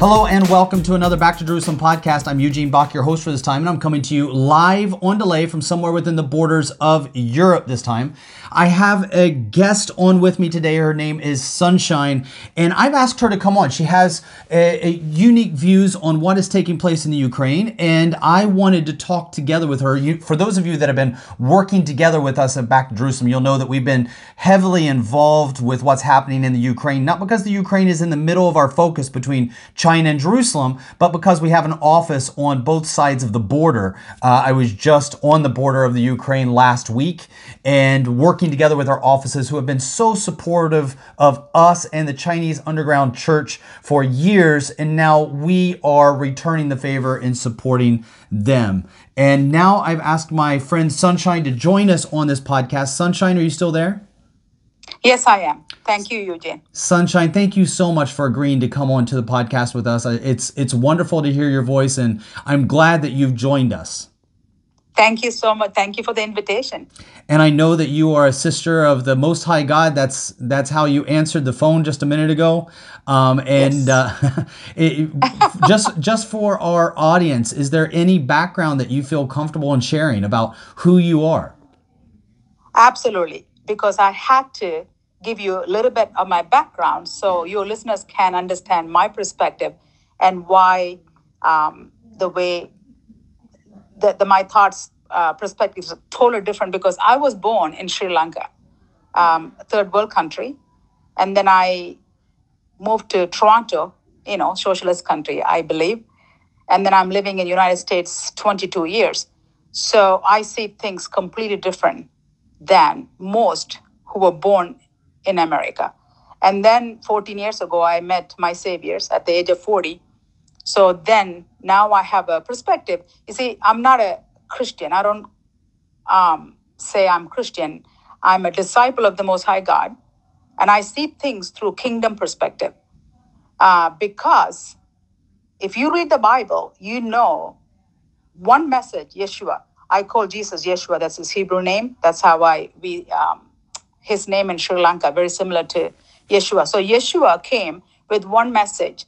Hello and welcome to another Back to Jerusalem podcast. I'm Eugene Bach, your host for this time, and I'm coming to you live on delay from somewhere within the borders of Europe this time. I have a guest on with me today. Her name is Sunshine, and I've asked her to come on. She has a, a unique views on what is taking place in the Ukraine, and I wanted to talk together with her. You, for those of you that have been working together with us at Back to Jerusalem, you'll know that we've been heavily involved with what's happening in the Ukraine, not because the Ukraine is in the middle of our focus between China and Jerusalem, but because we have an office on both sides of the border. Uh, I was just on the border of the Ukraine last week and working together with our offices who have been so supportive of us and the Chinese underground church for years. And now we are returning the favor in supporting them. And now I've asked my friend Sunshine to join us on this podcast. Sunshine, are you still there? Yes, I am. Thank you, Eugene. Sunshine, thank you so much for agreeing to come on to the podcast with us. It's it's wonderful to hear your voice, and I'm glad that you've joined us. Thank you so much. Thank you for the invitation. And I know that you are a sister of the Most High God. That's that's how you answered the phone just a minute ago. Um, and uh, it, just just for our audience, is there any background that you feel comfortable in sharing about who you are? Absolutely. Because I had to give you a little bit of my background so your listeners can understand my perspective and why um, the way that the, my thoughts, uh, perspectives are totally different because I was born in Sri Lanka, um, third world country. And then I moved to Toronto, you know, socialist country, I believe. And then I'm living in United States 22 years. So I see things completely different than most who were born in America. And then 14 years ago, I met my saviors at the age of 40. So then now I have a perspective. You see, I'm not a Christian. I don't um, say I'm Christian. I'm a disciple of the Most High God. And I see things through kingdom perspective. Uh, because if you read the Bible, you know one message, Yeshua. I call Jesus Yeshua. That's his Hebrew name. That's how I we um, his name in Sri Lanka, very similar to Yeshua. So Yeshua came with one message.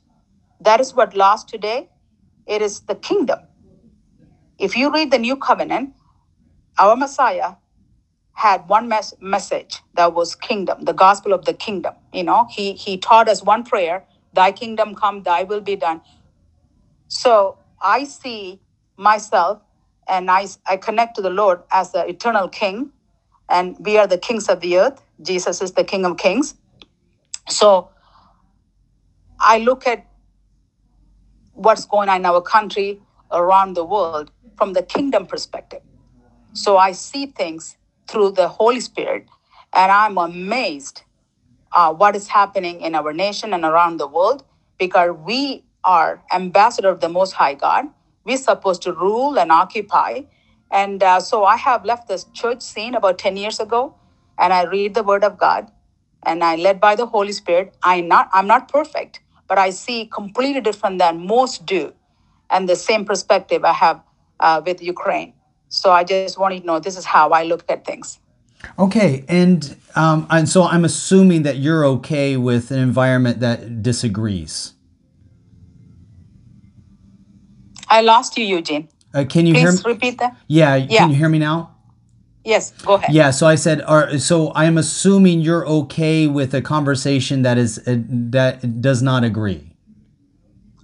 That is what lost today. It is the kingdom. If you read the New Covenant, our Messiah had one mes- message that was kingdom, the gospel of the kingdom. You know, he he taught us one prayer: "Thy kingdom come, Thy will be done." So I see myself and I, I connect to the Lord as the eternal King, and we are the kings of the earth. Jesus is the King of Kings. So I look at what's going on in our country, around the world, from the kingdom perspective. So I see things through the Holy Spirit, and I'm amazed uh, what is happening in our nation and around the world because we are ambassador of the Most High God. We're supposed to rule and occupy. And uh, so I have left this church scene about 10 years ago, and I read the Word of God, and I led by the Holy Spirit. I'm not, I'm not perfect, but I see completely different than most do, and the same perspective I have uh, with Ukraine. So I just wanted to know this is how I look at things. Okay, and um, and so I'm assuming that you're okay with an environment that disagrees. I lost you, Eugene. Uh, can you hear me? repeat that. Yeah, Yeah. can you hear me now? Yes, go ahead. Yeah, so I said, are, so I'm assuming you're okay with a conversation that is uh, that does not agree.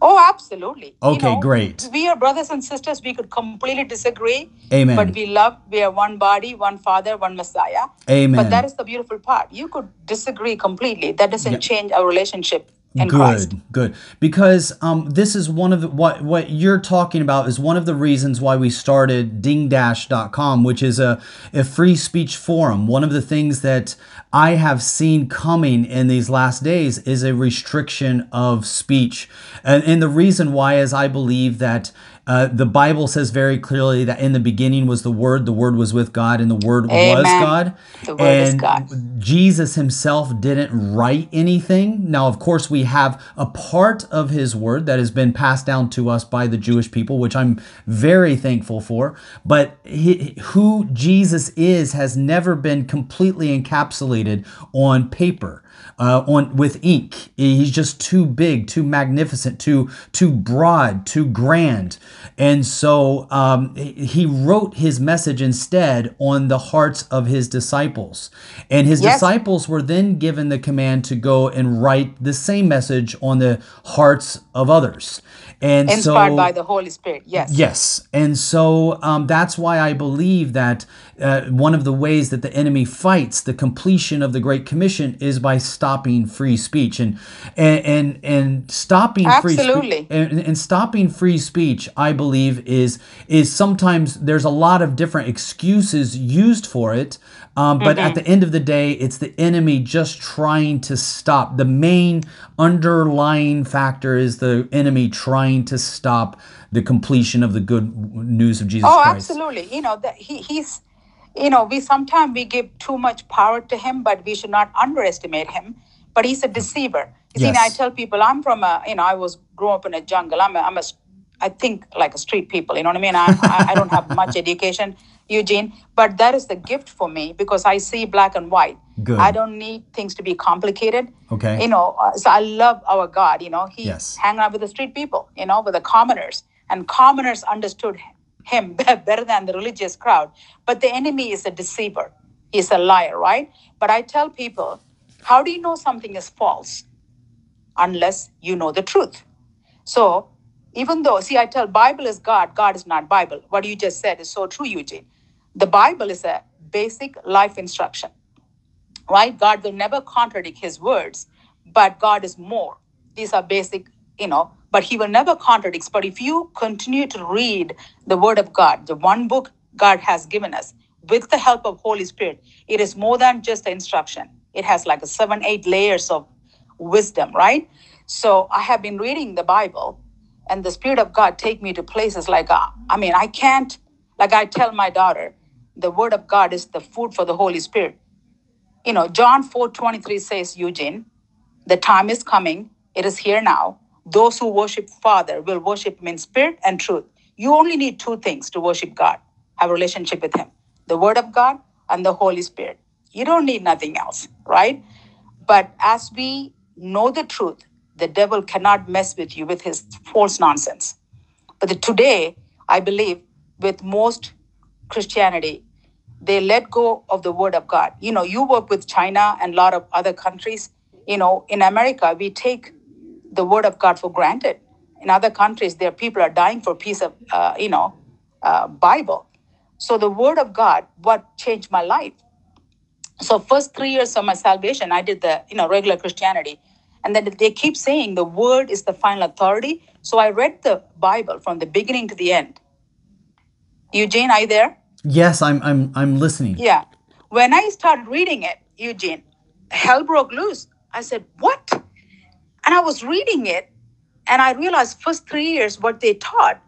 Oh, absolutely. You Okay, know, great. We are brothers and sisters. We could completely disagree. Amen. But we love, we are one body, one Father, one Messiah. Amen. But that is the beautiful part. You could disagree completely. That doesn't change our relationship good, Christ. good. Because um, this is one of the, what what you're talking about is one of the reasons why we started dingdash.com, which is a, a free speech forum. One of the things that I have seen coming in these last days is a restriction of speech. And, and the reason why is I believe that uh, the Bible says very clearly that in the beginning was the Word, the Word was with God, and the Word was God. The Word is and God. Jesus himself didn't write anything. Now, of course, we have a part of his word that has been passed down to us by the Jewish people, which I'm very thankful for. But he, who Jesus is has never been completely encapsulated on paper. Uh, on with ink, he's just too big, too magnificent, too too broad, too grand, and so um, he wrote his message instead on the hearts of his disciples, and his Yes. disciples were then given the command to go and write the same message on the hearts of others, and Inspired so by the Holy Spirit. Yes. Yes. And so um, that's why I believe that uh, one of the ways that the enemy fights the completion of the Great Commission is by stopping free speech and and and, and stopping free Absolutely. and, and stopping free speech I believe is is sometimes there's a lot of different excuses used for it um, but at the end of the day it's the enemy just trying to stop the main underlying factor is the enemy trying to stop the completion of the good news of Jesus Christ. Oh, Christ absolutely. You know, that he, he's, you know, we sometimes we give too much power to him, but we should not underestimate him. But he's a deceiver. You see, I tell people I'm from a, you know, I was grew up in a jungle. I'm a, I'm a, I think like a street people. You know what I mean? I, I, I don't have much education, Eugene, but that is the gift for me because I see black and white. Good. I don't need things to be complicated. Okay. You know, uh, so I love our God. You know, he Yes. hang out with the street people. You know, with the commoners, and commoners understood him better than the religious crowd. But the enemy is a deceiver. He's a liar, right? But I tell people, how do you know something is false? Unless you know the truth. So even though, see, I tell Bible is God, God is not Bible. What you just said is so true, Eugene. The Bible is a basic life instruction, right? God will never contradict his words, but God is more. These are basic, you know, but he will never contradict. But if you continue to read the word of God, the one book God has given us, with the help of Holy Spirit, it is more than just the instruction. It has like a seven, eight layers of wisdom, right? So I have been reading the Bible, and the Spirit of God take me to places like, uh, I mean, I can't, like I tell my daughter, the Word of God is the food for the Holy Spirit. You know, John 4 23 says, Eugene, the time is coming, it is here now. Those who worship Father will worship Him in spirit and truth. You only need two things to worship God have a relationship with Him the Word of God and the Holy Spirit. You don't need nothing else, right? But as we know the truth, the devil cannot mess with you with his false nonsense. But today, I believe, with most Christianity, they let go of the word of God. You know, you work with China and a lot of other countries. You know, in America, we take the word of God for granted. In other countries, there people are dying for a piece of, uh, you know, uh, Bible. So the word of God, what changed my life. So first three years of my salvation, I did the you know regular Christianity, and then they keep saying the word is the final authority. So I read the Bible from the beginning to the end. Eugene, are you there? Yes, I'm I'm I'm listening. Yeah. When I started reading it, Eugene, hell broke loose. I said, What? And I was reading it, and I realized first three years what they taught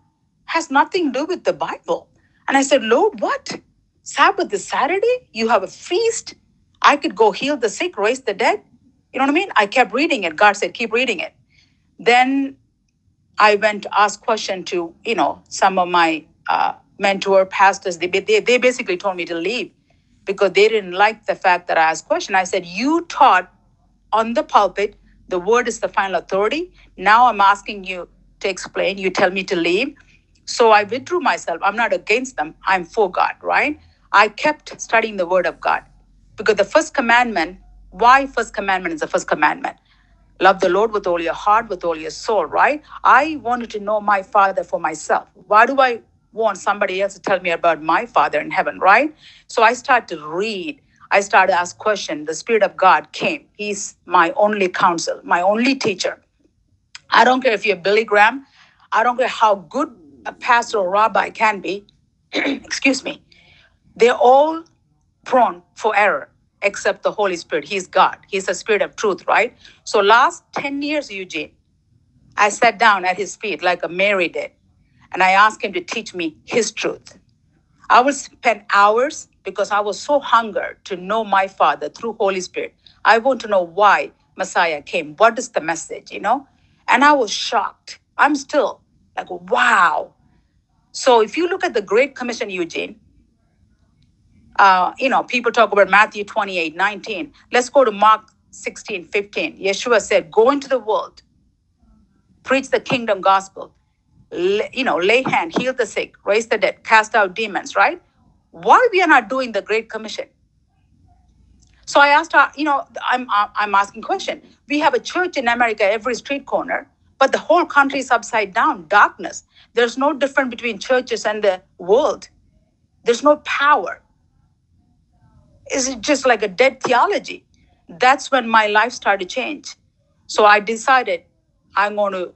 has nothing to do with the Bible. And I said, Lord, what? Sabbath is Saturday? You have a feast? I could go heal the sick, raise the dead. You know what I mean? I kept reading it. God said, keep reading it. Then I went to ask question to, you know, some of my uh, mentor pastors. They, they, they basically told me to leave because they didn't like the fact that I asked question. I said, you taught on the pulpit, the word is the final authority. Now I'm asking you to explain. You tell me to leave. So I withdrew myself. I'm not against them. I'm for God, right? I kept studying the word of God because the first commandment, why first commandment is the first commandment? Love the Lord with all your heart, with all your soul, right? I wanted to know my father for myself. Why do I want somebody else to tell me about my father in heaven, right? So I started to read. I started to ask questions. The Spirit of God came. He's my only counsel, my only teacher. I don't care if you're Billy Graham. I don't care how good a pastor or rabbi can be. Excuse me. They're all prone for error except the Holy Spirit. He's God. He's the Spirit of truth, right? So last 10 years, Eugene, I sat down at his feet like a Mary did, and I asked him to teach me his truth. I would spend hours because I was so hungered to know my Father through Holy Spirit. I want to know why Messiah came. What is the message, you know? And I was shocked. I'm still like, wow. So if you look at the Great Commission, Eugene, uh, you know, people talk about Matthew 28, 19. Let's go to Mark 16, 15. Yeshua said, Go into the world, preach the kingdom gospel, you know, lay hand, heal the sick, raise the dead, cast out demons, right? Why we are not doing the Great Commission? So I asked her, you know, I'm uh, I'm asking question. We have a church in America every street corner, but the whole country is upside down, darkness. There's no difference between churches and the world. There's no power. It's just like a dead theology. That's when my life started to change. So I decided I'm going to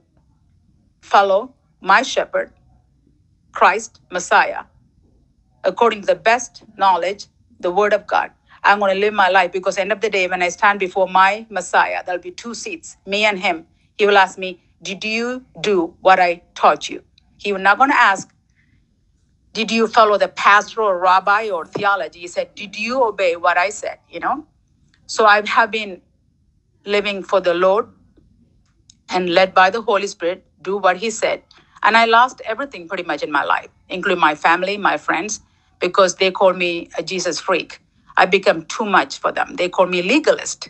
follow my shepherd, Christ, Messiah, according to the best knowledge, the word of God. I'm going to live my life because end of the day, when I stand before my Messiah, there'll be two seats, me and him. He will ask me, did you do what I taught you? He will not going to ask, did you follow the pastor or rabbi or theology? He said, did you obey what I said? You know? So I have been living for the Lord and led by the Holy Spirit, do what he said. And I lost everything pretty much in my life, including my family, my friends, because they called me a Jesus freak. I became too much for them. They called me legalist.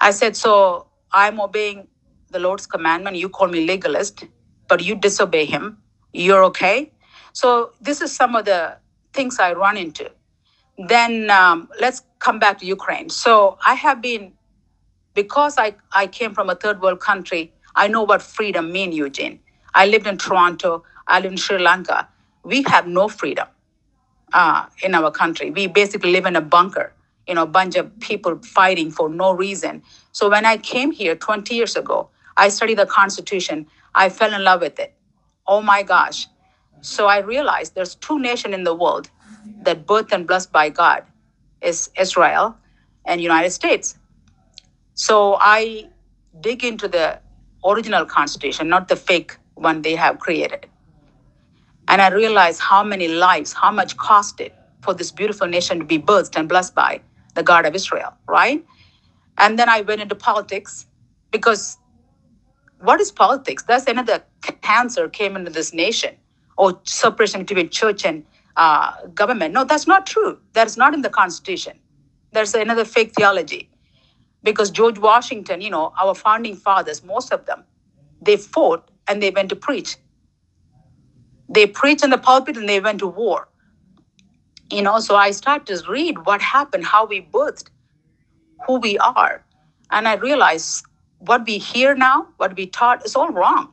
I said, So I'm obeying the Lord's commandment. You call me legalist, but you disobey him. You're okay? So this is some of the things I run into. Then um, let's come back to Ukraine. So I have been, because I, I came from a third world country, I know what freedom means, Eugene. I lived in Toronto. I live in Sri Lanka. We have no freedom uh, in our country. We basically live in a bunker, you know, a bunch of people fighting for no reason. So when I came here 20 years ago, I studied the Constitution. I fell in love with it. Oh my gosh. So I realized there's two nations in the world that birthed and blessed by God is Israel and United States. So I dig into the original Constitution, not the fake one they have created. And I realized how many lives, how much cost it for this beautiful nation to be birthed and blessed by the God of Israel, right? And then I went into politics because what is politics? That's another cancer came into this nation or separation between church and uh, government. No, that's not true. That is not in the Constitution. There's another fake theology. Because George Washington, you know, our founding fathers, most of them, they fought and they went to preach. They preached in the pulpit and they went to war. You know, so I started to read what happened, how we birthed, who we are. And I realized what we hear now, what we taught, is all wrong.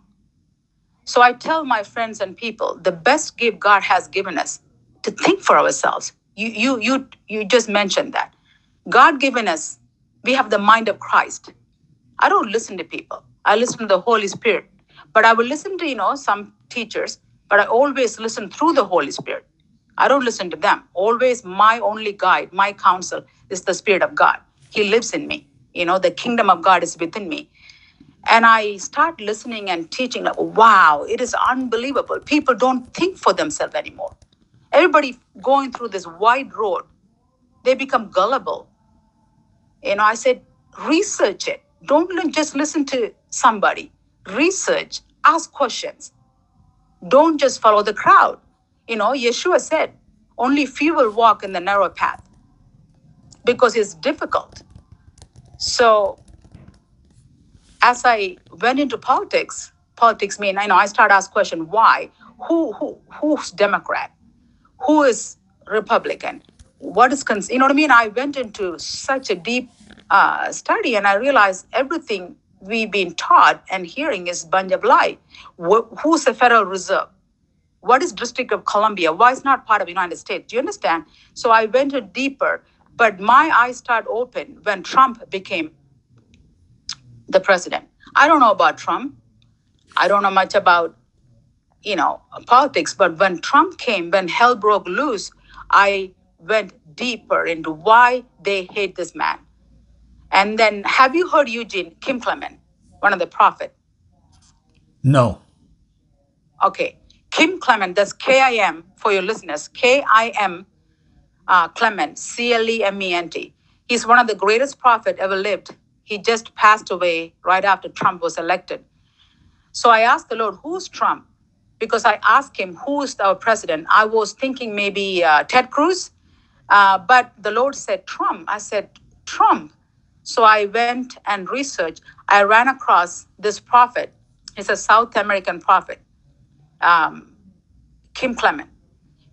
So I tell my friends and people the best gift God has given us to think for ourselves. You you you you just mentioned that. God given us, we have the mind of Christ. I don't listen to people. I listen to the Holy Spirit. But I will listen to, you know, some teachers, but I always listen through the Holy Spirit. I don't listen to them. Always my only guide, my counsel is the Spirit of God. He lives in me. You know, the kingdom of God is within me. And I start listening and teaching, like, wow, it is unbelievable. People don't think for themselves anymore. Everybody going through this wide road, they become gullible. You know, I said, research it. Don't just listen to somebody research, ask questions. Don't just follow the crowd. You know, Yeshua said, only few will walk in the narrow path because it's difficult. So, as I went into politics, politics mean, I know I start ask question, why? Who, who, who's Democrat? Who is Republican? What is, cons- you know what I mean? I went into such a deep uh, study and I realized everything we've been taught and hearing is bunch of who's the Federal Reserve? What is District of Columbia? Why is not part of United States? Do you understand? So I went deeper But my eyes start open when Trump became the president. I don't know about Trump. I don't know much about, you know, politics. But when Trump came, when hell broke loose, I went deeper into why they hate this man. And then, have you heard Eugene Kim Clement, one of the prophet? No. Okay, Kim Clement. That's K I M for your listeners. K I M uh, Clement, C L E M E N T. He's one of the greatest prophet ever lived. He just passed away right after Trump was elected. So I asked the Lord, who's Trump? Because I asked him, who's our president? I was thinking maybe uh, Ted Cruz, uh, but the Lord said Trump. I said, Trump. So I went and researched. I ran across this prophet. He's a South American prophet, um, Kim Clement.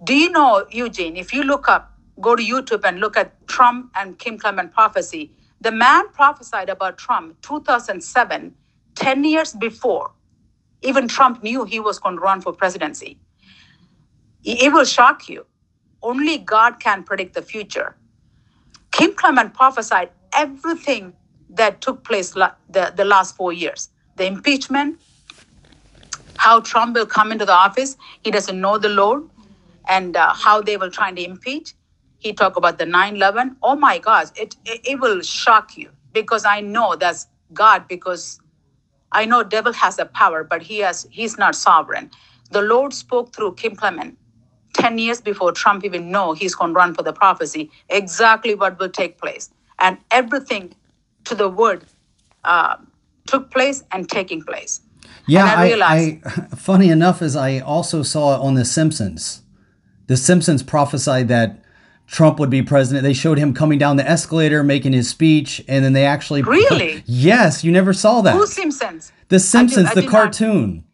Do you know, Eugene, if you look up, go to YouTube and look at Trump and Kim Clement prophecy, the man prophesied about Trump 2007, 10 years before. Even Trump knew he was going to run for presidency. It will shock you. Only God can predict the future. Kim Clement prophesied everything that took place la- the, the last four years the impeachment, how Trump will come into the office, he doesn't know the Lord, and uh, how they will try to impeach. He talked about the 9-11. Oh my gosh, it, it, it will shock you because I know that's God because I know devil has the power, but he has he's not sovereign. The Lord spoke through Kim Clement 10 years before Trump even know he's going to run for the prophecy, exactly what will take place. And everything to the word uh, took place and taking place. Yeah, and I I, realized, I, funny enough, is I also saw it on The Simpsons. The Simpsons prophesied that Trump would be president. They showed him coming down the escalator, making his speech, and then they actually Really? yes, you never saw that. who's Simpsons? the Simpsons, I the cartoon. not-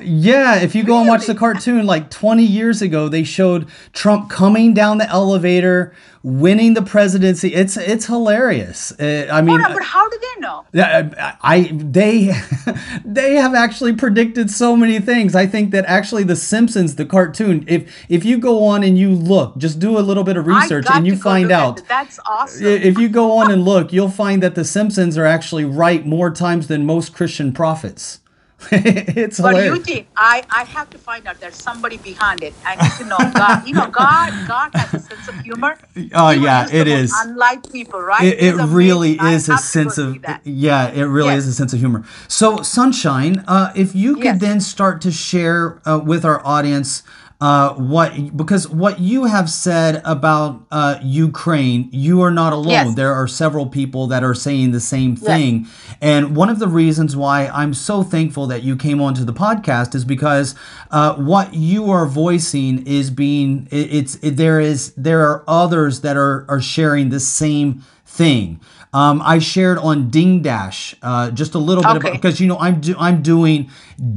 Yeah, if you go and watch the cartoon, like 20 years ago, they showed Trump coming down the elevator, winning the presidency. It's it's hilarious. Uh, I mean, oh no, but how do they know? Yeah, I, I they they have actually predicted so many things. I think that actually the Simpsons, the cartoon, if if you go on and you look, just do a little bit of research and you find out. it. That's awesome. If you go on and look, you'll find that the Simpsons are actually right more times than most Christian prophets. it's But hilarious. Eugene, I, I have to find out there's somebody behind it. I need to know God. You know, God God has a sense of humor. Oh, will yeah, it is. the it most is. Unlike people, right? It, it really amazing. Is a to go sense of yeah it really Yes. is a sense of humor so sunshine uh, if you could Yes. then start to share uh, with our audience uh, what because what you have said about uh, Ukraine, you are not alone. Yes. There are several people that are saying the same thing, and one of the reasons why I'm so thankful that you came onto the podcast is because uh, what you are voicing is being it, it's it, there is there are others that are are sharing the same thing. Um, I shared on Ding Dash uh, just a little bit Okay. about because you know I'm do, I'm doing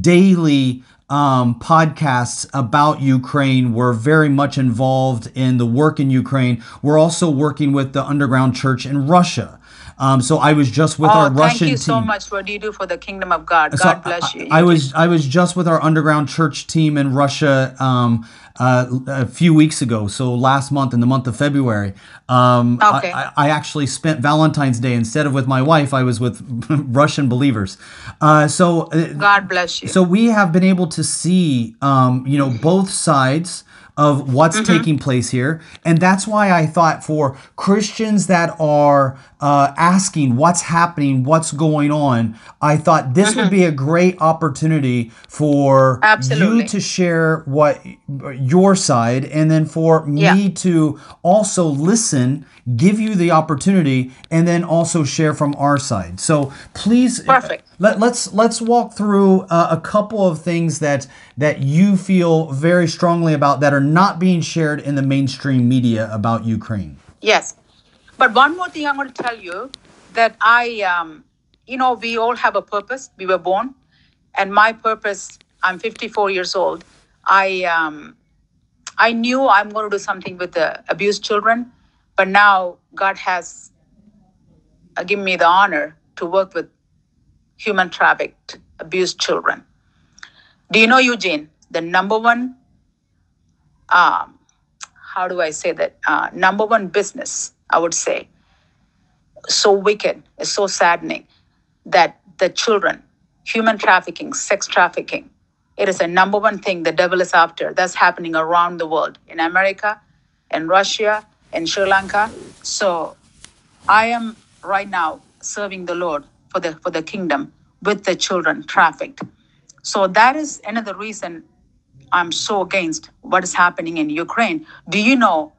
daily um, podcasts about Ukraine. We're very much involved in the work in Ukraine. We're also working with the underground church in Russia. Um, so I was just with Oh, our Russian team. thank you team. so much. What do you do for the kingdom of God? So God bless you. I, I was I was just with our underground church team in Russia um, uh, a few weeks ago. So last month, in the month of February, um, I- Okay. I, I actually spent Valentine's Day instead of with my wife. I was with Russian believers. Uh, so uh, God bless you. so we have been able to see, um, you know, both sides of what's Mm-hmm. taking place here, and that's why I thought for Christians that are uh, asking what's happening, what's going on, I thought this would be a great opportunity for Mm-hmm. Absolutely. you to share what your side, and then for Yeah. me to also listen, give you the opportunity, and then also share from our side. So please, Perfect. let, let's let's walk through uh, a couple of things that that you feel very strongly about that are not being shared in the mainstream media about Ukraine. Yes. But one more thing I'm going to tell you that I, um, you know, we all have a purpose. We were born. And my purpose, I'm 54 years old. I, um, I knew I'm going to do something with the abused children. But now God has uh, given me the honor to work with human trafficked, abused children. Do you know, Eugene, the number one um, how do I say that? Uh, number one business, I would say. So wicked, it's so saddening that the children, human trafficking, sex trafficking, it is a number one thing the devil is after. That's happening around the world in America, in Russia, in Sri Lanka. So I am right now serving the Lord for the for the kingdom with the children trafficked. So that is another reason I'm so against what is happening in Ukraine. Do you know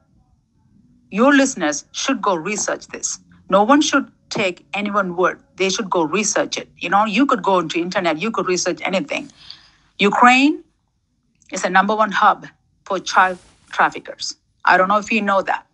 your listeners should go research this? No one should take anyone word. They should go research it. You know, you could go into internet, you could research anything. Ukraine is the number one hub for child traffickers. I don't know if you know that.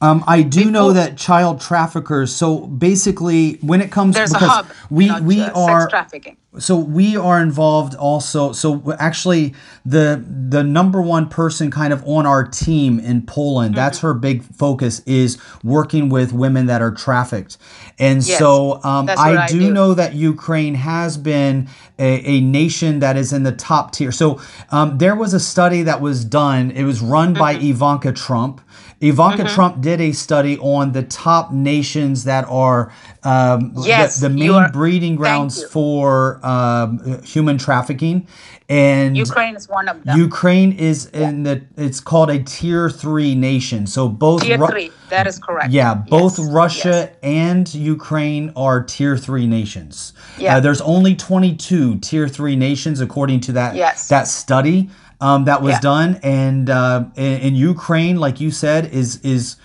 Um, I do know that child traffickers. So basically, when it comes There's a because hub, we not we are sex trafficking. So we are involved also. So actually, the the number one person kind of on our team in Poland. That's Mm-hmm. her big focus is working with women that are trafficked, and Yes, so um, I I do do. know that Ukraine has been a, a nation that is in the top tier. So um, there was a study that was done. It was run by Mm-hmm. Ivanka Trump. Ivanka Trump did a study on the top nations that are um, Yes, the, the main are- breeding grounds for um, human trafficking, and Ukraine is one of them. Ukraine is in the. It's called a tier three nation. So both Tier Ru- three, that is correct. yeah, both Yes, Russia yes. and Ukraine are tier three nations. Yeah. Uh, there's only 22 tier three nations according to that Yes. that study um, that was Yeah. done, and uh, in, in Ukraine, like you said, is is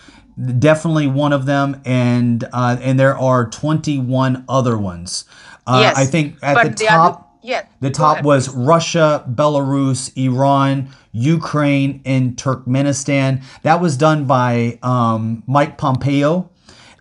definitely one of them, and uh, and there are 21 other ones. Uh, Yes, I think at the the other- top. yeah, The top was. Russia, Belarus, Iran, Ukraine, and Turkmenistan. That was done by um, Mike Pompeo.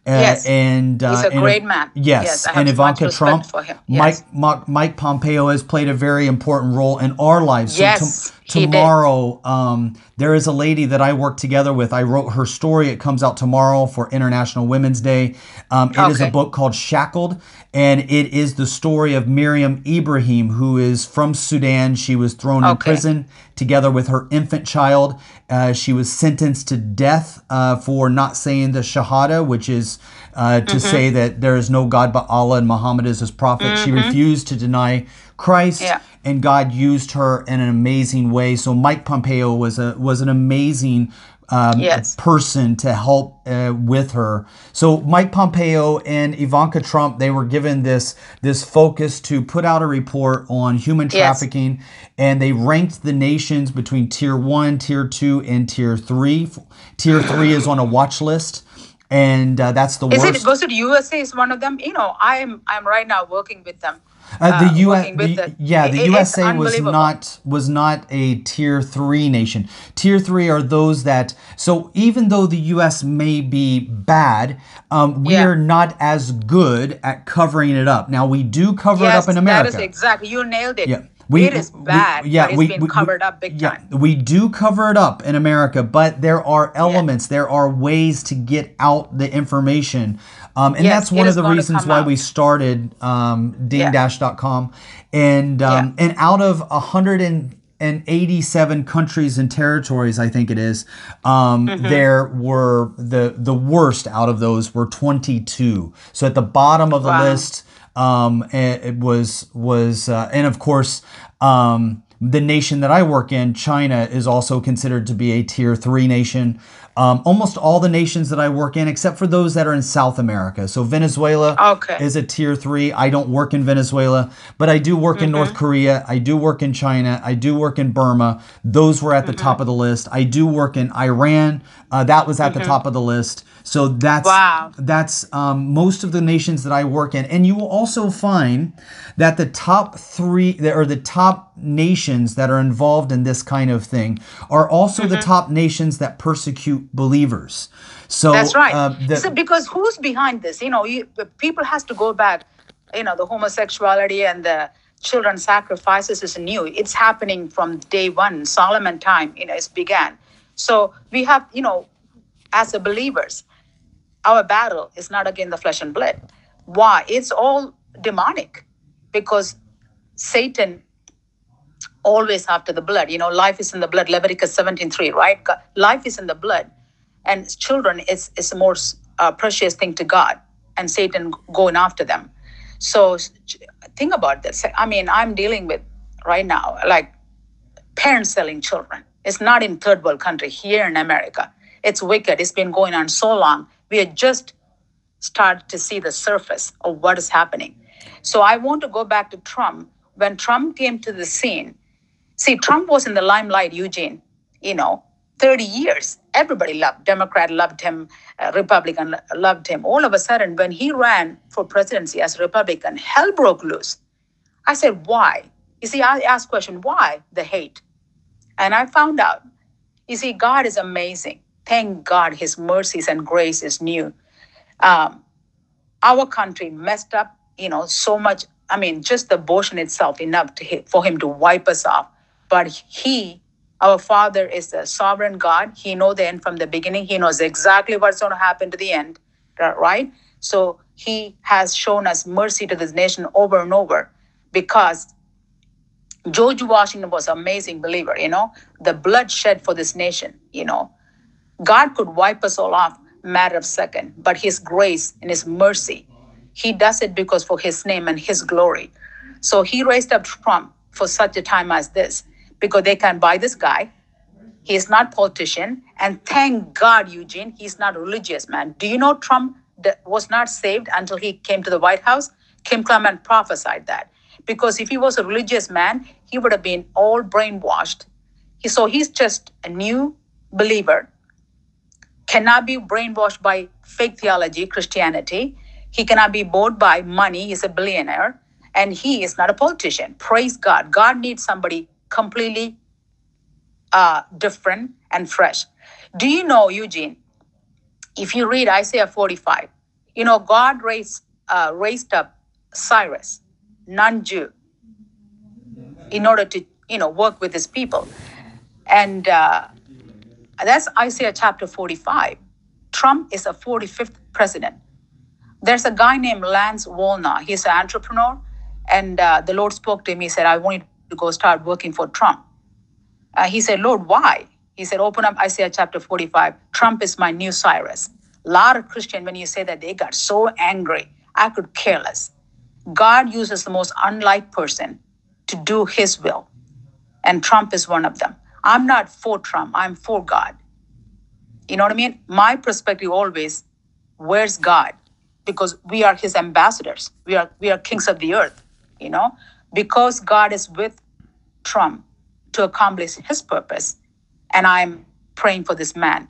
Uh, Yes. and uh, He's a and- great man. Yes, Yes, and Ivanka Trump. for him. Mike, Yes. Mike Mike Pompeo has played a very important role in our lives. So Yes, did. Tomorrow, um, there is a lady that I work together with. I wrote her story. It comes out tomorrow for International Women's Day. Um, it is a book called Shackled, and it is the story of Miriam Ibrahim, who is from Sudan. She was thrown in prison together with her infant child. Uh, she was sentenced to death uh, for not saying the Shahada, which is uh, to Mm-hmm. say that there is no God but Allah and Muhammad is his prophet. She refused to deny Christ, Yeah. And God used her in an amazing way. So Mike Pompeo was a was an amazing. Um, Yes. person to help uh, with her. So Mike Pompeo and Ivanka Trump, they were given this this focus to put out a report on human Yes. trafficking, and they ranked the nations between tier one, tier two, and tier three. Tier three is on a watch list, and uh, that's the Is worst. it goes to USA is one of them? You know, I am I'm right now working with them. Uh, the uh, U.S. the- the- yeah, the it- USA was not was not a tier three nation. Tier three are those that. So even though the U.S. may be bad, um, we Yeah. are not as good at covering it up. Now we do cover it up in America. that is exactly you nailed it. Yeah. We, it is we- bad, yeah, we- been we- covered up big yeah, time. we do cover it up in America, but there are elements, there are ways to get out the information. Um, and Yes, that's one of the reasons why out. we started um, dingdash.com. And, um, Yeah. and out of 187 countries and territories, I think it is, um, Mm-hmm. there were the, the worst out of those were 22. So at the bottom of the Wow. list, um, it, it was was uh, and of course um, the nation that I work in, China, is also considered to be a tier three nation. Um, almost all the nations that I work in, except for those that are in South America. So Venezuela Okay. is a tier three. I don't work in Venezuela, but I do work in North Korea. I do work in China. I do work in Burma. Those were at the top of the list. I do work in Iran. Uh, that was at the top of the list. So that's Wow. that's um, most of the nations that I work in, and you will also find that the top three or the top nations that are involved in this kind of thing are also the top nations that persecute believers. So That's right. uh, the- so because who's behind this? You know, you, people has to go back. You know, the homosexuality and the children sacrifices is new. It's happening from day one, Solomon time. You know, it's began. So we have, you know, as a believers, our battle is not against the flesh and blood. Why? It's all demonic, because Satan always after the blood. You know, life is in the blood. Leviticus 17:3, right? Life is in the blood, and children is is the most uh, precious thing to God, and Satan going after them. So think about this. I mean, I'm dealing with right now like parents selling children. It's not in third world country here in America. It's wicked. It's been going on so long. We are just started to see the surface of what is happening. So I want to go back to Trump. When Trump came to the scene, see, Trump was in the limelight, Eugene, you know, 30 years. Everybody loved, Democrat loved him, uh, Republican loved him. All of a sudden, when he ran for presidency as a Republican, hell broke loose. I said, why? You see, I asked question, why the hate? And I found out, you see, God is amazing. Thank God his mercies and grace is new um, our country messed up, you know, so much. I mean, just the abortion itself enough to hit, for him to wipe us off. But he, our Father, is the sovereign God. He knows the end from the beginning. He knows exactly what's going to happen to the end, right? So he has shown us mercy to this nation over and over because George Washington was an amazing believer, you know, the blood shed for this nation, you know. God could wipe us all off matter of second, but his grace and his mercy, he does it because for his name and his glory. So he raised up Trump for such a time as this because they can buy this guy. He is not politician, and thank God, Eugene, he's not religious man. Do you know Trump was not saved until he came to the White House? Kim Clement prophesied that because if he was a religious man, he would have been all brainwashed. He, so he's just a new believer cannot be brainwashed by fake theology, Christianity. He cannot be bought by money. He's a billionaire. And he is not a politician. Praise God. God needs somebody completely uh, different and fresh. Do you know, Eugene, if you read Isaiah 45, you know, God raised, uh, raised up Cyrus, non Jew, in order to, you know, work with his people. And uh, that's Isaiah chapter 45. Trump is a 45th president. There's a guy named Lance Wallnau. He's an entrepreneur. And uh, the Lord spoke to him. He said, I want you to go start working for Trump. Uh, he said, Lord, why? He said, open up Isaiah chapter 45. Trump is my new Cyrus. A lot of Christians, when you say that, they got so angry. I could care less. God uses the most unlike person to do his will. And Trump is one of them. I'm not for Trump, I'm for God. You know what I mean? My perspective always, where's God? Because we are his ambassadors. We are we are kings of the earth, you know? Because God is with Trump to accomplish his purpose. And I'm praying for this man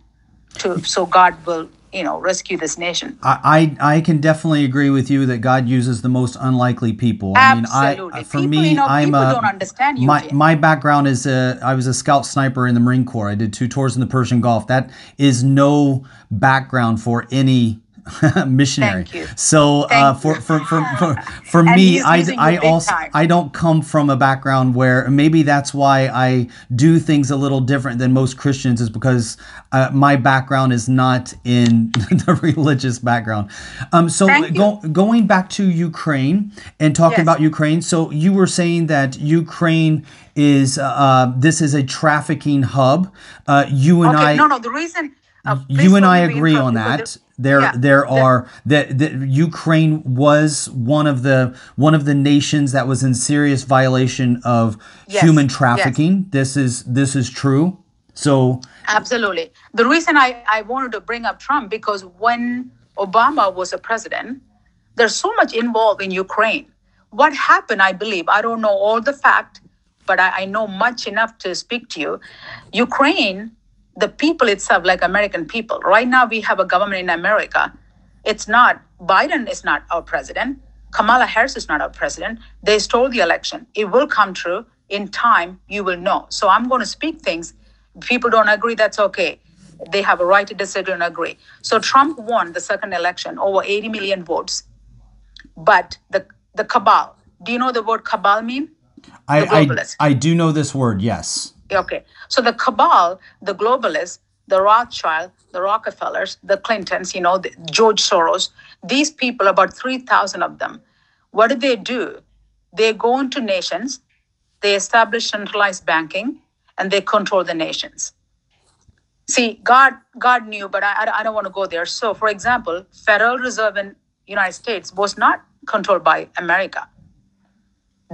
to so God will, you know, rescue this nation. I, I I can definitely agree with you that God uses the most unlikely people. I mean, Absolutely. I for People, me, you know, I'm people a, don't understand you, My my background is a, I was a scout sniper in the Marine Corps. I did two tours in the Persian Gulf. That is no background for any missionary. Thank you. So uh, for, for for for for me, I I also time. I don't come from a background where maybe that's why I do things a little different than most Christians is because uh, my background is not in the religious background. Um, so go, going back to Ukraine and talking Yes. about Ukraine. So you were saying that Ukraine is uh, this is a trafficking hub. Uh, you and Okay, I no, no, the reason uh, you and I agree on that. the- There, yeah, there the- are that that Ukraine was one of the one of the nations that was in serious violation of Yes, human yes. trafficking. This is this is true. So Absolutely. The reason I, I wanted to bring up Trump because when Obama was a president, there's so much involved in Ukraine. What happened, I believe, I don't know all the fact, but I, I know much enough to speak to you. Ukraine, the people itself, like American people, right now we have a government in America. It's not, Biden is not our president. Kamala Harris is not our president. They stole the election. It will come true. In time, you will know. So I'm going to speak things. People don't agree, that's okay. They have a right to disagree and agree. So Trump won the second election, over 80 million votes. But the, the cabal, do you know the word cabal mean? I, I. I do know this word. Yes. Okay. So the cabal, the globalists, the Rothschild, the Rockefellers, the Clintons, you know, the, George Soros, these people, about 3,000 of them, what do they do? They go into nations they establish centralized banking, and they control the nations. See, God, God knew, but I, I don't want to go there. So, for example, Federal Reserve in United States was not controlled by America.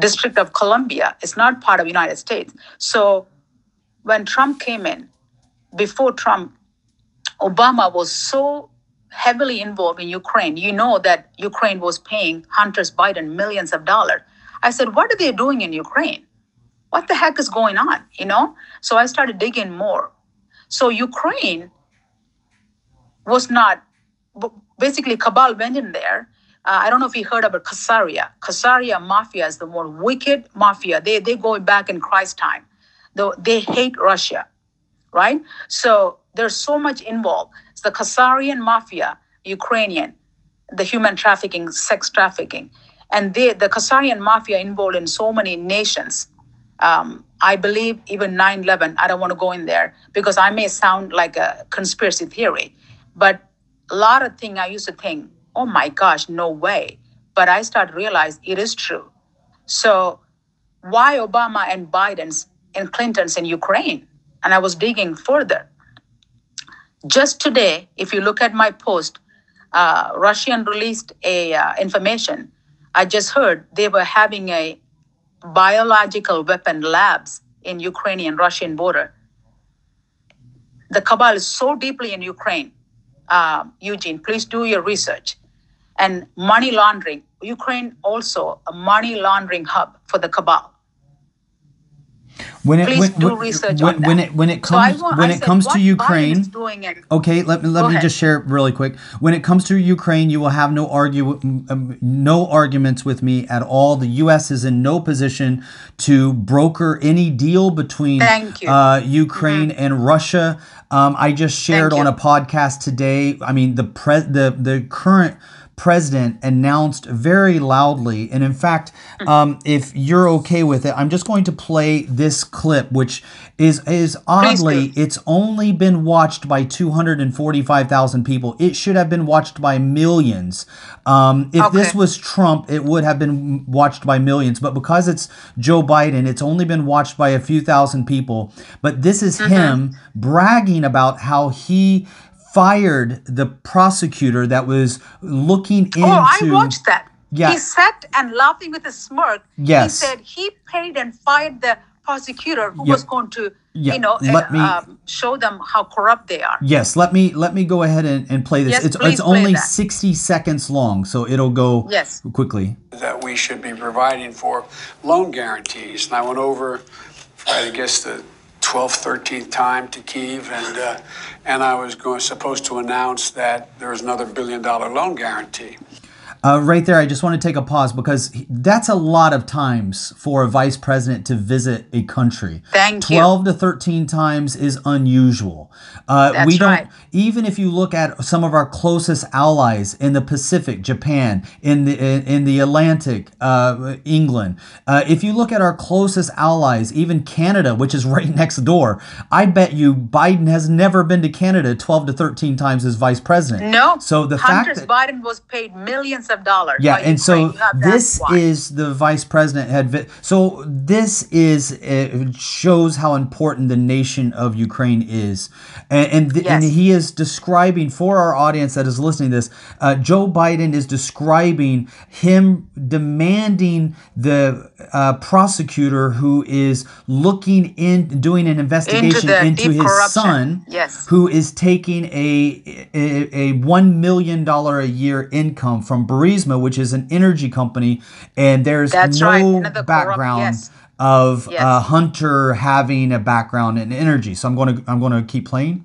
District of Columbia is not part of United States. So, when Trump came in, before Trump, Obama was so heavily involved in Ukraine. You know that Ukraine was paying Hunter's Biden millions of dollars. I said, what are they doing in Ukraine? What the heck is going on? You know? So I started digging more. So Ukraine was not basically Cabal went in there. Uh, I don't know if you heard about Khazaria. Khazaria mafia is the more wicked mafia. They they go back in Christ time. Though they hate Russia, right? So there's so much involved. It's the Khazarian mafia, Ukrainian, the human trafficking, sex trafficking, and they, the Khazarian mafia involved in so many nations. Um, I believe even 9/11. I don't want to go in there because I may sound like a conspiracy theory, but a lot of things I used to think, oh my gosh, no way. But I started realize it is true. So why Obama and Biden's and Clinton's in Ukraine? And I was digging further. Just today, if you look at my post, uh, Russian released a uh, information. I just heard they were having a biological weapon labs in Ukrainian Russian border. The cabal is so deeply in Ukraine. Uh, Eugene, please do your research. And money laundering. Ukraine also a money laundering hub for the cabal. When it Please when, do when- research when, on when that. it when it So I comes want- when I it said, comes to Ukraine, is doing it. okay, let me let Go me ahead. just share it really quick. When it comes to Ukraine, you will have no argue um, no arguments with me at all. The U.S. is in no position to broker any deal between. Uh, Ukraine and Russia. Um, I just shared on a podcast today. I mean, the pre- the the current president announced very loudly, and in fact, um, if you're okay with it, I'm just going to play this clip, which is is oddly, it's only been watched by 245,000 people. It should have been watched by millions. Um, if this was Trump, it would have been watched by millions, but because it's Joe Biden, it's only been watched by a few thousand people. But this is Mm-hmm. him bragging about how he fired the prosecutor that was looking into. Oh, I watched that. Yeah. He sat and laughing with a smirk. Yes. He said he paid and fired the prosecutor who Yeah. was going to, Yeah, you know, let uh, me- um, show them how corrupt they are. Yes, let me let me go ahead and, and play this. Yes, it's please it's play only that. 60 seconds long, so it'll go Yes. quickly. that we should be providing for loan guarantees. And I went over, I guess, the 12th, 13th time to Kiev, and uh, and I was going supposed to announce that there was another billion dollar loan guarantee. Uh, right there, I just want to take a pause because that's a lot of times for a vice president to visit a country. Thank you. 12 to 13 times is unusual. Uh, That's we don't, right. even if you look at some of our closest allies in the Pacific, Japan, in the in, in the Atlantic, uh, England. Uh, if you look at our closest allies, even Canada, which is right next door, I bet you Biden has never been to Canada 12 to 13 times as vice president. No. So the Hunter's fact that Biden was paid millions of dollars. yeah, and so Ukraine. That's this why. is the vice president had. Vi- so this is it shows how important the nation of Ukraine is, and and, th- and he is describing for our audience that is listening to this. Uh, Joe Biden is describing him demanding the uh, prosecutor who is looking in doing an investigation the into, his corruption. son, Yes. who is taking a, a a one million dollar a year income from Burisma, which is an energy company, and there's That's no right, another corrupt- background yes. of Yes. uh, Hunter having a background in energy. So I'm going to I'm going to keep playing.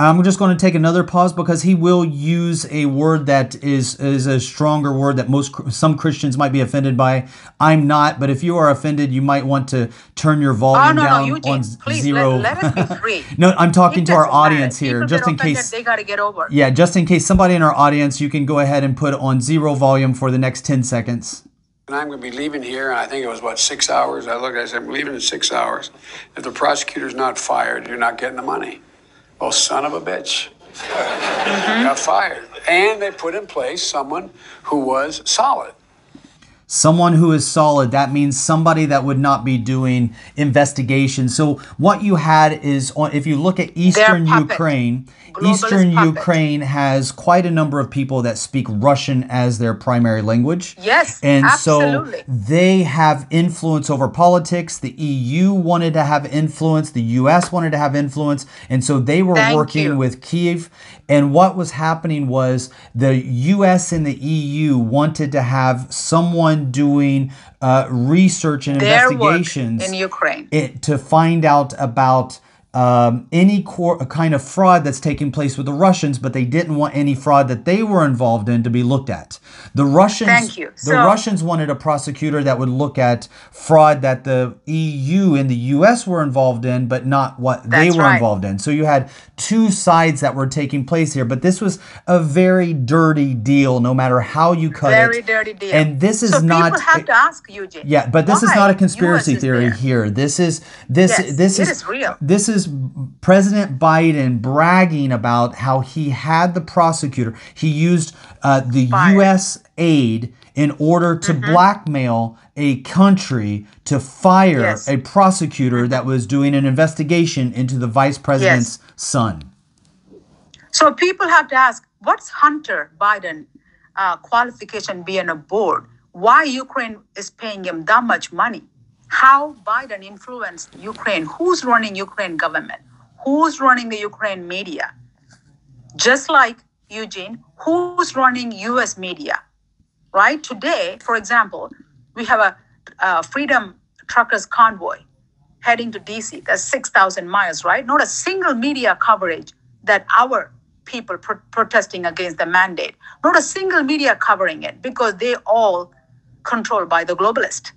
I'm just going to take another pause because he will use a word that is is a stronger word that most some Christians might be offended by. I'm not, but if you are offended, you might want to turn your oh, volume Oh, no, no, down Eugene, on please, zero. let- let us be free. no, I'm talking It to our doesn't matter. audience here, People just in case. they got to get over. Yeah, just in case somebody in our audience, you can go ahead and put on zero volume for the next 10 seconds. And I'm going to be leaving here, and I think it was, about six hours? I looked, I said, I'm leaving in six hours. If the prosecutor's not fired, you're not getting the money. Well, son of a bitch. Mm-hmm. Got fired. And they put in place someone who was solid. Someone who is solid, that means somebody that would not be doing investigation. So what you had is on if you look at Eastern. Ukraine, Globalist Eastern puppet. Ukraine has quite a number of people that speak Russian as their primary language. Yes, And absolutely. so they have influence over politics. The EU wanted to have influence, the US wanted to have influence, and so they were Thank working you. with Kiev. And what was happening was the US and the EU wanted to have someone doing uh, research and Their investigations in Ukraine. it, to find out about um, any cor- kind of fraud that's taking place with the Russians, but they didn't want any fraud that they were involved in to be looked at. The Russians, the So- Russians wanted a prosecutor that would look at fraud that the EU and the US were involved in, but not what they were right. involved in. So you had two sides that were taking place here, but this was a very dirty deal, no matter how you cut it. Very dirty deal. And this is so not. people have to ask Eugene. Yeah, but this is not a conspiracy theory there? here. This is this Yes, this is, is real. This is President Biden bragging about how he had the prosecutor. He used uh, the Fired. U.S. aid in order to Mm-hmm. blackmail a country to fire Yes. a prosecutor that was doing an investigation into the vice president's son. So people have to ask, what's Hunter Biden uh, qualification being on a board? Why Ukraine is paying him that much money? How Biden influenced Ukraine? Who's running Ukraine government? Who's running the Ukraine media? Just like Eugene, who's running U.S. media? Right today, for example, we have a, a Freedom Truckers convoy heading to DC. That's 6,000 miles, right? Not a single media coverage that our people pro- protesting against the mandate. Not a single media covering it because they all controlled by the globalist.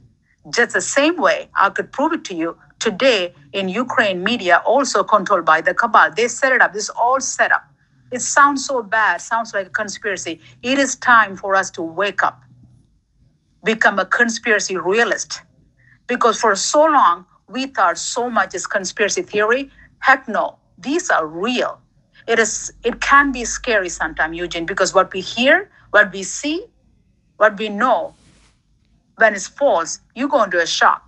Just the same way, I could prove it to you today in Ukraine media, also controlled by the cabal. They set it up. This is all set up. It sounds so bad, sounds like a conspiracy. It is time for us to wake up, become a conspiracy realist because for so long we thought so much is conspiracy theory heck no these are real it is it can be scary sometimes eugene because what we hear what we see what we know when it's false you go into a shock.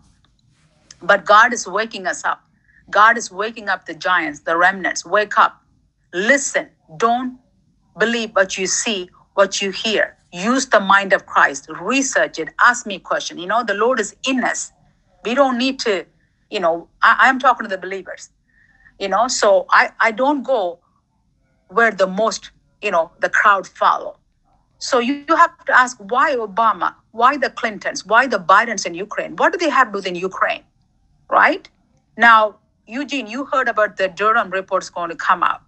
But god is waking us up. God is waking up the giants the remnants. Wake up. Listen. Don't believe what you see what you hear. Use the mind of christ. Research it. Ask me a question. You know the lord is in us. We don't need to you know I, i'm talking to the believers. You know so i i don't go where the most you know the crowd follow so you, you have to ask why obama why the clintons why the bidens in ukraine what do they have to do in ukraine right now eugene you heard about the durham reports going to come out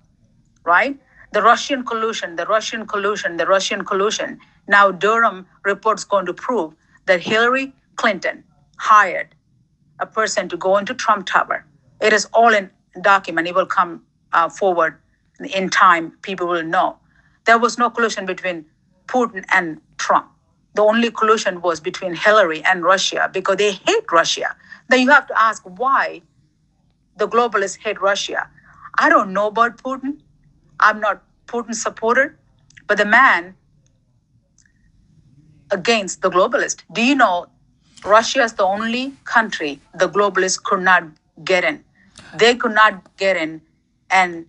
right the russian collusion the russian collusion the russian collusion now durham reports going to prove that hillary clinton hired a person to go into Trump Tower. It is all in document. It will come uh, forward in time. People will know. There was no collusion between Putin and Trump. The only collusion was between Hillary and Russia because they hate Russia. Then you have to ask why the globalists hate Russia. I don't know about Putin. I'm not Putin supporter, but the man against the globalist. Do you know Russia is the only country the globalists could not get in. They could not get in and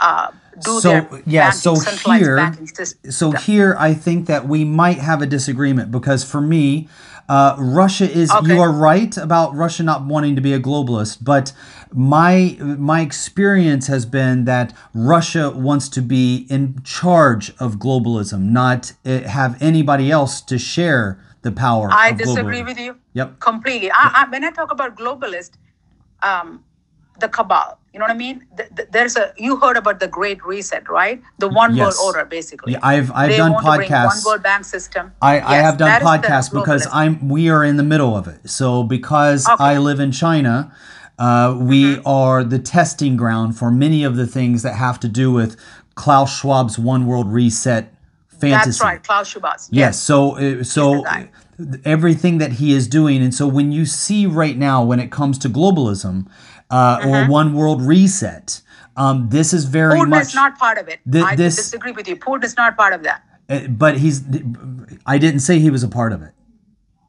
uh, do so their yeah banking, so here banking so here i think that we might have a disagreement because for me uh, russia is Okay. you are right about russia not wanting to be a globalist but my my experience has been that russia wants to be in charge of globalism not uh, have anybody else to share the power I disagree globalism. with you Yep. completely. I, I, when I talk about globalist, um, the cabal. You know what I mean? Th- th- There's a you heard about the Great Reset, right? The one Yes. world order, basically. Yeah, I've- I've They done want to bring podcasts. One world bank system. I, I have done that is the podcasts because. I'm we are in the middle of it. So because Okay. I live in China, uh, we Mm-hmm. are the testing ground for many of the things that have to do with Klaus Schwab's one world reset fantasy. That's right, Klaus Schwab. Yes. So uh, so everything that he is doing, and so when you see right now when it comes to globalism uh, or one world reset, um, this is very. Putin much. is not part of it. Th- I this- disagree with you. Putin is not part of that. uh, but he's. I didn't say he was a part of it.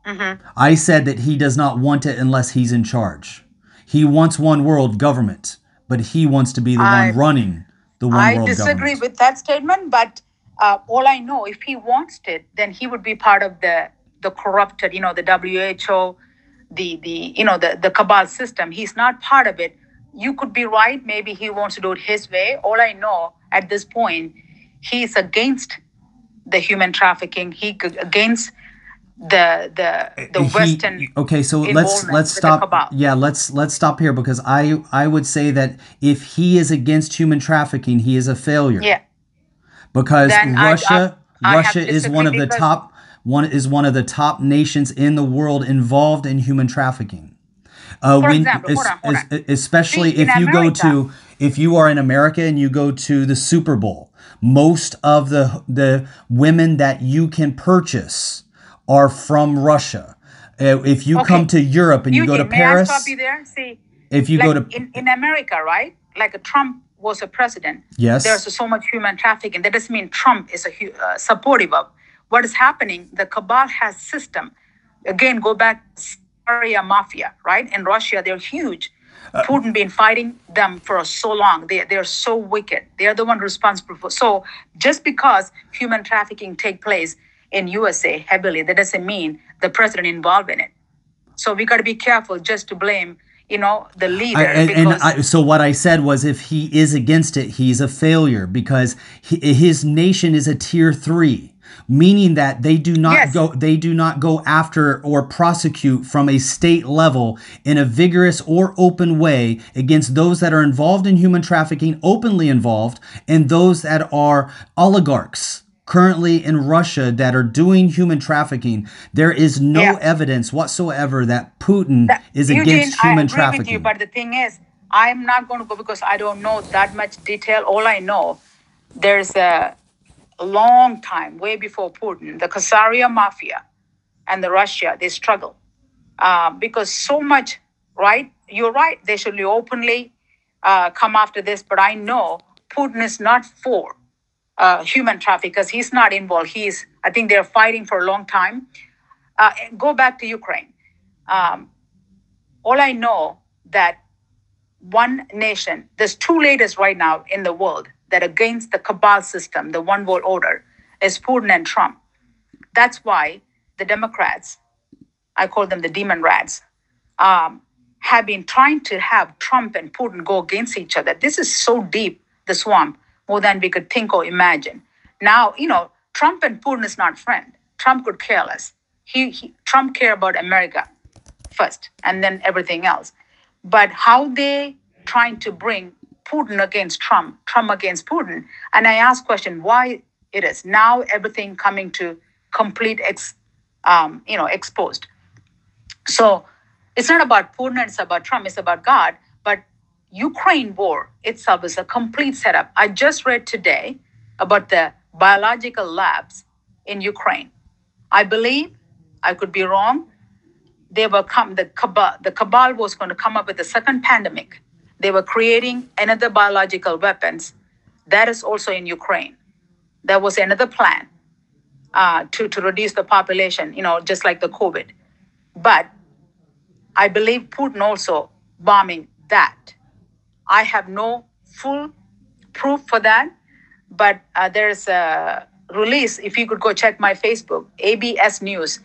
Mm-hmm. I said that he does not want it unless he's in charge. He wants one world government, but he wants to be the I- one running the one world government. I world disagree government. with that statement, but uh, all I know, if he wants it, then he would be part of the the corrupted, you know, the WHO, the the you know the the cabal system. He's not part of it. You could be right. Maybe he wants to do it his way. All I know at this point, he's against the human trafficking. He against the the uh, the He- Western. okay, so let's let's stop. Yeah, let's let's stop here because I I would say that if he is against human trafficking, he is a failure. Yeah. because Then Russia I- I have Russia is one of the top one is one of the top nations in the world involved in human trafficking. Uh, For example, hold on, hold on. especially See, if in you go to if you are in America and you go to the Super Bowl, most of the the women that you can purchase are from Russia. Uh, if you come to Europe and you go to Eugene, Paris, I stop you there? See, if you like go to in, in America, right? Like Trump was a president. Yes. There's so much human trafficking. That doesn't mean Trump is a uh, supportive of what is happening. The cabal has system. Again, go back Syria mafia, right? In Russia, they're huge. Uh, Putin been fighting them for so long. They they're so wicked. They're the one responsible for. So just because human trafficking take place in USA heavily, that doesn't mean the president involved in it. So we got to be careful just to blame, you know, the leader. I, and, and I, so what I said was, if he is against it, he's a failure because he, his nation is a tier three, meaning that they do not Yes. go they do not go after or prosecute from a state level in a vigorous or open way against those that are involved in human trafficking, openly involved, and those that are oligarchs. Currently in Russia, that are doing human trafficking, there is no Yeah. evidence whatsoever that Putin That- is Eugene, against human I agree trafficking. With you, but the thing is, I'm not going to go because I don't know that much detail. All I know, there's a long time, way before Putin, the Khazaria mafia and the Russia, they struggle uh, because so much, right? You're right. They should openly uh, come after this, but I know Putin is not for uh, human traffic because he's not involved. He's, I think they're fighting for a long time. Uh, go back to Ukraine. Um, all I know that one nation, there's two leaders right now in the world that against the cabal system, the one world order, is Putin and Trump. That's why the Democrats, I call them the demon rats, um, have been trying to have Trump and Putin go against each other. This is so deep, the swamp, more than we could think or imagine. Now, you know, Trump and Putin is not friend. Trump could care less. He, he Trump care about America first, and then everything else. But how they trying to bring Putin against Trump, Trump against Putin, and I ask question why it is now everything coming to complete ex, um, you know, exposed. So it's not about Putin, it's about Trump, it's about God. But Ukraine war itself is a complete setup. I just read today about the biological labs in Ukraine. I believe, I could be wrong, they were come the cabal the cabal was going to come up with a second pandemic. They were creating another biological weapons. That is also in Ukraine. There was another plan uh, to, to reduce the population, you know, just like the COVID. But I believe Putin also bombing that. I have no full proof for that, but uh, there's a release. If you could go check my Facebook, ABS News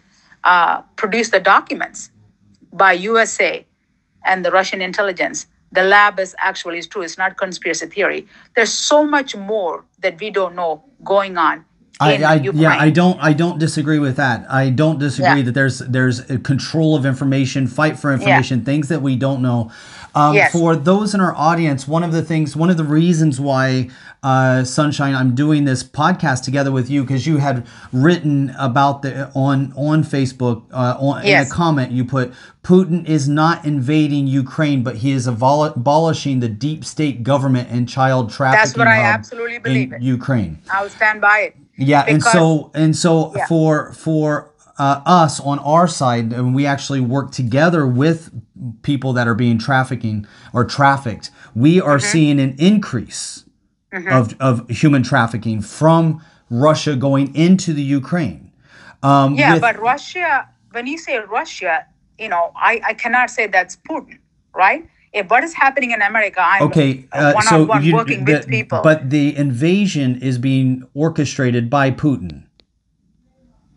uh, produced the documents by USA and the Russian intelligence. The lab is actually is true. It's not conspiracy theory. There's so much more that we don't know going on I, I yeah, I don't I don't disagree with that. I don't disagree Yeah. that there's there's a control of information, fight for information, things that we don't know. Um, Yes. For those in our audience, one of the things, one of the reasons why uh, Sunshine, I'm doing this podcast together with you because you had written about the on on Facebook uh, on, in a comment you put Putin is not invading Ukraine, but he is abol- abolishing the deep state government and child trafficking That's what I absolutely believe in it. Ukraine. I'll stand by it. Yeah, and so and so Yeah. for for uh, us on our side, and we actually work together with people that are being trafficking or trafficked. We are Mm-hmm. seeing an increase of of human trafficking from Russia going into the Ukraine. Um, Yeah, with- but Russia, when you say Russia, you know, I, I cannot say that's Putin, right? If what is happening in America, I'm okay, uh, so you, working with people. but the invasion is being orchestrated by Putin.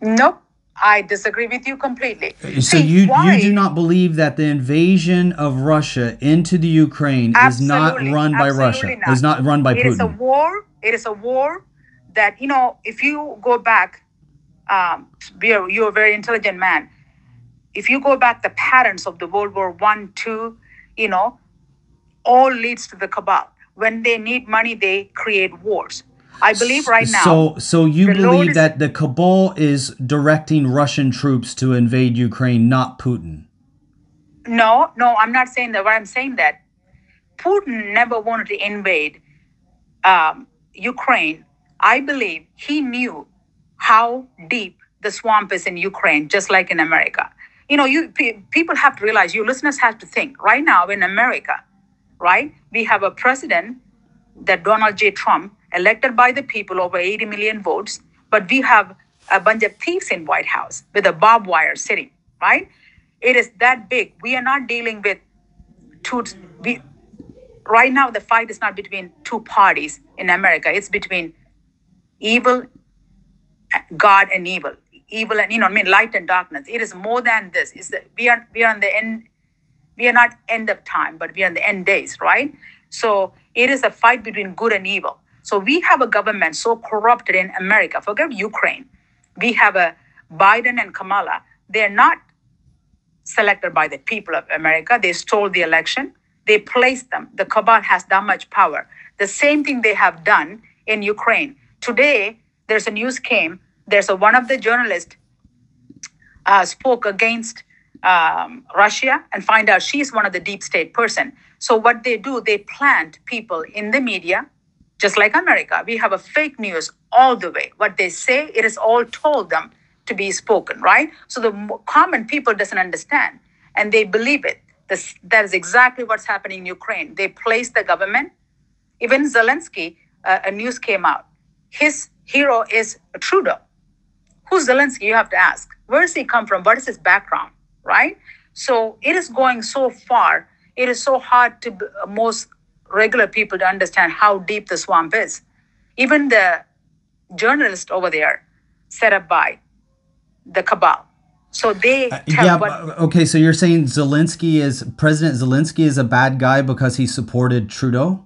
nope, I disagree with you completely. So See, you why- you do not believe that the invasion of Russia into the Ukraine is not run by Russia. not. Is not run by Putin. It is a war. It is a war that you know. If you go back, um, you're, you're a very intelligent man. If you go back, the patterns of the World War One, Two, you know, all leads to the cabal. When they need money, they create wars. I believe right now. So so you Lord believe that the cabal is directing Russian troops to invade Ukraine, not Putin. No, no, I'm not saying that. What I'm saying that Putin never wanted to invade um, Ukraine. I believe he knew how deep the swamp is in Ukraine, just like in America. You know, you pe- people have to realize. You listeners have to think. Right now in America, right, we have a president that Donald J. Trump elected by the people over 80 million votes, but we have a bunch of thieves in White House with a barbed wire sitting, right? It is that big. We are not dealing with two. We, right now, the fight is not between two parties in America. It's between evil, God and evil, evil and you know, I mean, light and darkness. It is more than this. It's that we are we are on the end. We are not end of time, but we are in the end days, right? So it is a fight between good and evil. So we have a government so corrupted in America. Forget Ukraine. We have a Biden and Kamala. They're not selected by the people of America. They stole the election. They placed them. The cabal has that much power. The same thing they have done in Ukraine. Today, there's a news came. There's a one of the journalists uh, spoke against um, Russia and find out she's one of the deep state person. So what they do, they plant people in the media, just like America. We have a fake news all the way. What they say, it is all told them to be spoken, right? So the common people doesn't understand, and they believe it. This, that is exactly what's happening in Ukraine. They place the government. Even Zelensky, uh, a news came out. His hero is Trudeau. Who's Zelensky? You have to ask. Where does he come from? What is his background? Right? So it is going so far. It is so hard to most regular people to understand how deep the swamp is. Even the journalist over there, set up by the cabal. So they uh, tell yeah. what Okay. So you're saying Zelensky is President Zelensky is a bad guy because he supported Trudeau?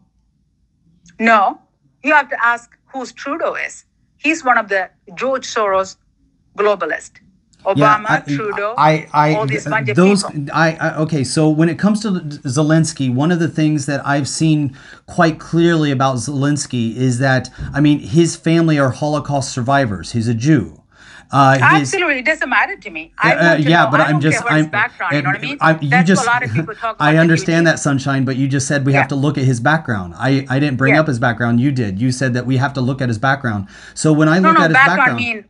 No, you have to ask who's Trudeau is. He's one of the George Soros globalist. Obama, I- Trudeau, I, I, all these bunch of those, people. I, I, okay. So when it comes to Zelensky, one of the things that I've seen quite clearly about Zelensky is that, I mean, his family are Holocaust survivors. He's a Jew. Uh, Absolutely, it doesn't matter to me. I Uh, want to yeah, know. but I I'm don't just care what his I'm background. You know what I mean? I- you That's just what a lot of people talk about. I understand that sunshine, but you just said we Yeah. have to look at his background. I I didn't bring Yeah. up his background. You did. You said that we have to look at his background. So when I No, look no, at his background, background, mean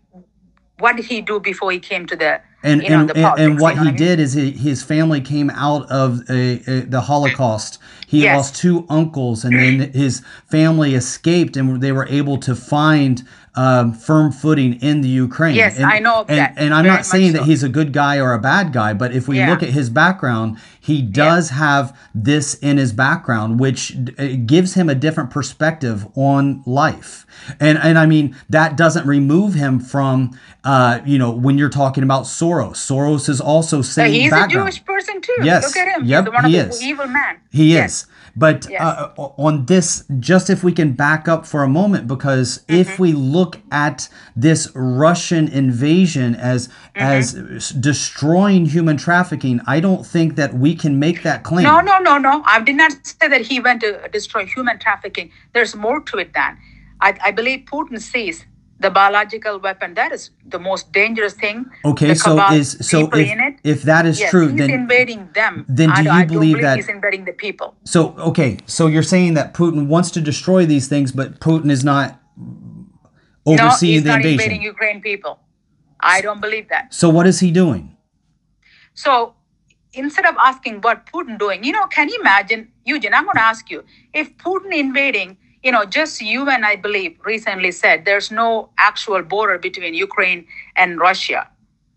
what did he do before he came to the and you know, and, the and, politics, and what you know he I mean? did is he, his family came out of a, a, the Holocaust. He Yes. lost two uncles, and then his family escaped, and they were able to find um, firm footing in the Ukraine. Yes, and, I know and, that, And I'm very not saying much that he's a good guy or a bad guy, but if we Yeah. look at his background, he does have this in his background, which uh, gives him a different perspective on life. And and I mean that doesn't remove him from uh, you know when you're talking about Soros. Soros is also same he's background. a Jewish person too. Yes. Look at him. Yep, He's one he of is. the evil man. He Yes. is. But Yes. uh, on this, just if we can back up for a moment, because Mm-hmm. if we look at this Russian invasion as as destroying human trafficking, I don't think that we can make that claim. No, no, no, no. I did not say that he went to destroy human trafficking. There's more to it than. I, I believe Putin sees the biological weapon. That is the most dangerous thing. Okay, The so is so if, in it. if that is yes, true, he's then invading them. then do you I don't believe that- he's invading the people? so okay, so you're saying that Putin wants to destroy these things, but Putin is not no, overseeing he's the not invasion. invading Ukraine people. I don't believe that. So what is he doing? So instead of asking what Putin doing, you know, can you imagine, Eugene? I'm going to ask you if Putin invading, you know, just you and I believe recently said there's no actual border between Ukraine and Russia.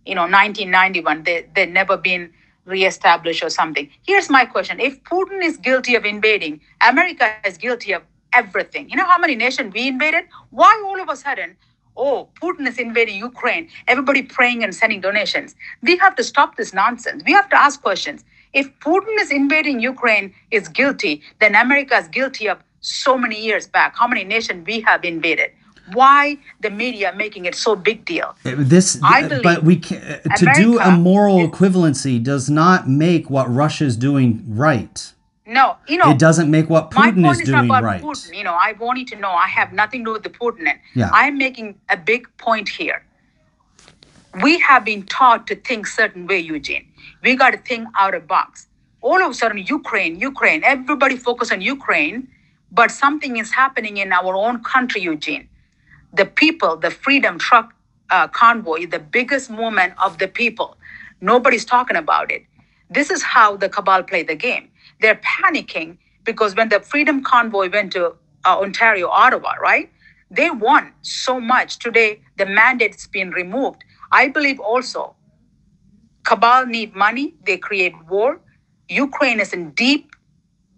You know, 1991, they they never been reestablished or something. Here's my question: If Putin is guilty of invading, America is guilty of everything. You know how many nations we invaded? Why all of a sudden? Oh, Putin is invading Ukraine. Everybody praying and sending donations. We have to stop this nonsense. We have to ask questions. If Putin is invading Ukraine is guilty, then America is guilty of so many years back. How many nations we have invaded? Why the media making it so big deal? Uh, This, I believe but we can, to do a moral is- equivalency does not make what Russia's doing right. No, you know, It doesn't make what Putin is is doing about right. Putin. You know, I want you to know I have nothing to do with the Putin. Yeah. I'm making a big point here. We have been taught to think certain way, Eugene. We got to think out of box. All of a sudden, Ukraine, Ukraine, everybody focus on Ukraine, but something is happening in our own country, Eugene. The people, the Freedom Truck uh, convoy, the biggest movement of the people. Nobody's talking about it. This is how the cabal play the game. They're panicking because when the Freedom Convoy went to uh, Ontario, Ottawa, right? They won so much. Today, the mandate's been removed. I believe also cabal need money. They create war. Ukraine is in deep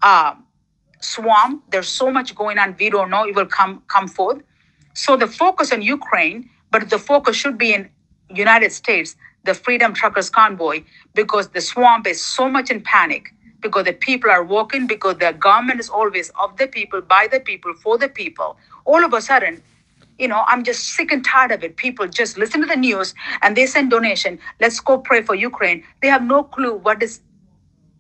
um, swamp. There's so much going on. We don't know. It will come come forth. So the focus on Ukraine, but the focus should be in United States, the Freedom Truckers Convoy, because the swamp is so much in panic. Because the people are walking, because the government is always of the people, by the people, for the people. All of a sudden, you know, I'm just sick and tired of it. People just listen to the news and they send donation. Let's go pray for Ukraine. They have no clue what is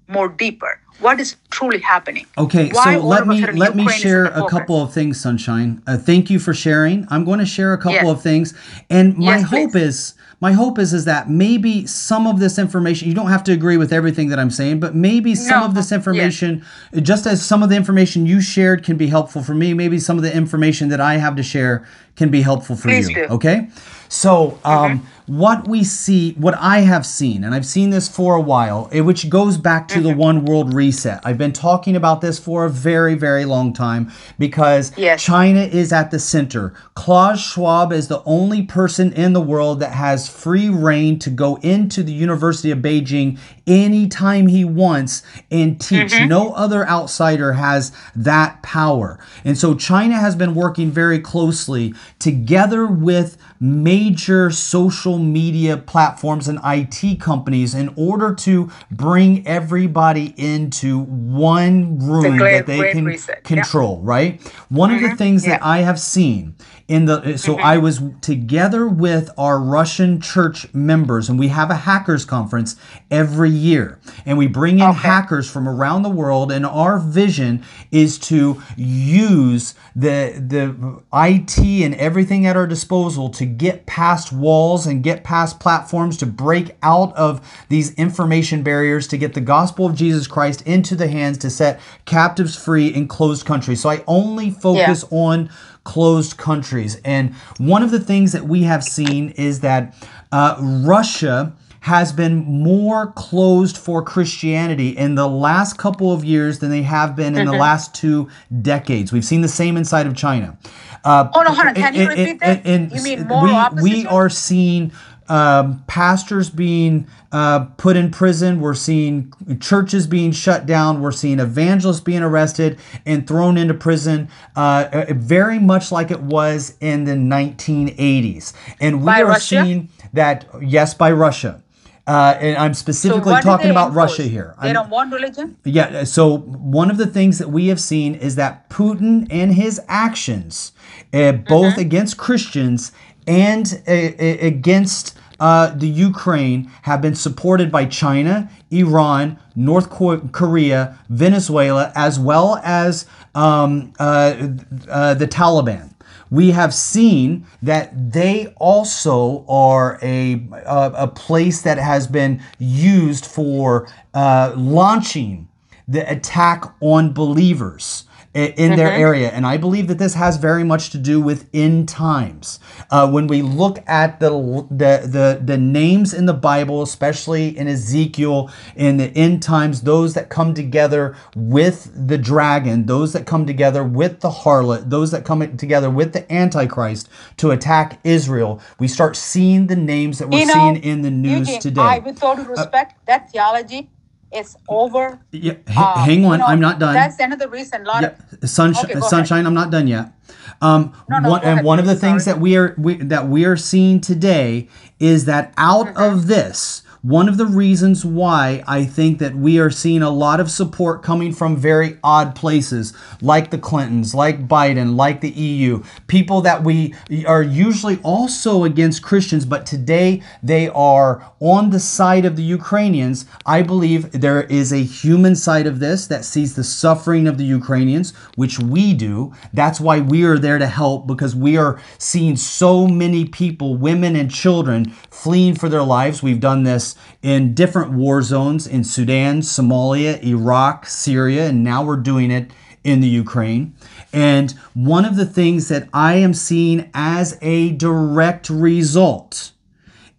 more deeper. What is truly happening? Okay, Why so let me let me Ukraine in share a couple of things, Sunshine. Uh, thank you for sharing. I'm going to share a couple Yes. of things, and my Yes, hope please. is my hope is is that maybe some of this information you don't have to agree with everything that I'm saying, but maybe some No, of this yes. information, just as some of the information you shared can be helpful for me, maybe some of the information that I have to share can be helpful for Please you. do. Mm-hmm. Okay, so um, what we see, what I have seen, and I've seen this for a while, eh, which goes back to the Mm-hmm. one world reset. I've been talking about this for a very, very long time because Yes. China is at the center. Klaus Schwab is the only person in the world that has free reign to go into the University of Beijing anytime he wants and teach. No other outsider has that power. And so China has been working very closely together with major social media platforms and IT companies in order to bring everybody into one room great- that they can reset. Yeah. control, right? One of the mm-hmm. things that I have seen in the uh, so I mm-hmm. was together with our Russian church members and we have a hackers conference every year. And we bring in hackers from around the world and our vision is to use the the IT and everything at our disposal to get past walls and get past platforms to break out of these information barriers to get the gospel of Jesus Christ into the hands to set captives free in closed countries. So I only focus on closed countries. And one of the things that we have seen is that uh, Russia has been more closed for Christianity in the last couple of years than they have been in the last two decades. We've seen the same inside of China. Uh, Hold on, hold on. Can you repeat that? You mean moral we, we are seeing um, pastors being uh, put in prison. We're seeing churches being shut down. We're seeing evangelists being arrested and thrown into prison, uh, uh, very much like it was in the 1980s. And we By are Russia? seeing that, yes, by Russia. Uh, and I'm specifically do talking about enforce? Russia here. They I'm- don't want religion. yeah, so one of the things that we have seen is that Putin and his actions, uh, both Mm-hmm. against Christians and uh, uh, against uh, the Ukraine, have been supported by China, Iran, North Korea, Venezuela, as well as um, uh, uh, the Taliban. We have seen that they also are a, a, a place that has been used for uh, launching the attack on believers in their area. And I believe that this has very much to do with end times. Uh, when we look at the, the, the, the names in the Bible, especially in Ezekiel, in the end times, those that come together with the dragon, those that come together with the harlot, those that come together with the Antichrist to attack Israel, we start seeing the names that we're you know, seeing in the news Eugene, today. I, with all due respect, that theology is over. Yeah, uh, hang you on, know, I'm not done. That's another reason. A lot Yeah, of sunshine, Okay, go ahead. sunshine. I'm not done yet. Um, No, no, one, and ahead, one of the things sorry. that we are we, that we are seeing today is that out Mm-hmm. of this, one of the reasons why I think that we are seeing a lot of support coming from very odd places, like the Clintons, like Biden, like the EU, people that we are usually also against Christians, but today they are on the side of the Ukrainians. I believe there is a human side of this that sees the suffering of the Ukrainians, which we do. That's why we are there to help because we are seeing so many people, women and children, fleeing for their lives. We've done this in different war zones in Sudan, Somalia, Iraq, Syria, and now we're doing it in the Ukraine. And one of the things that I am seeing as a direct result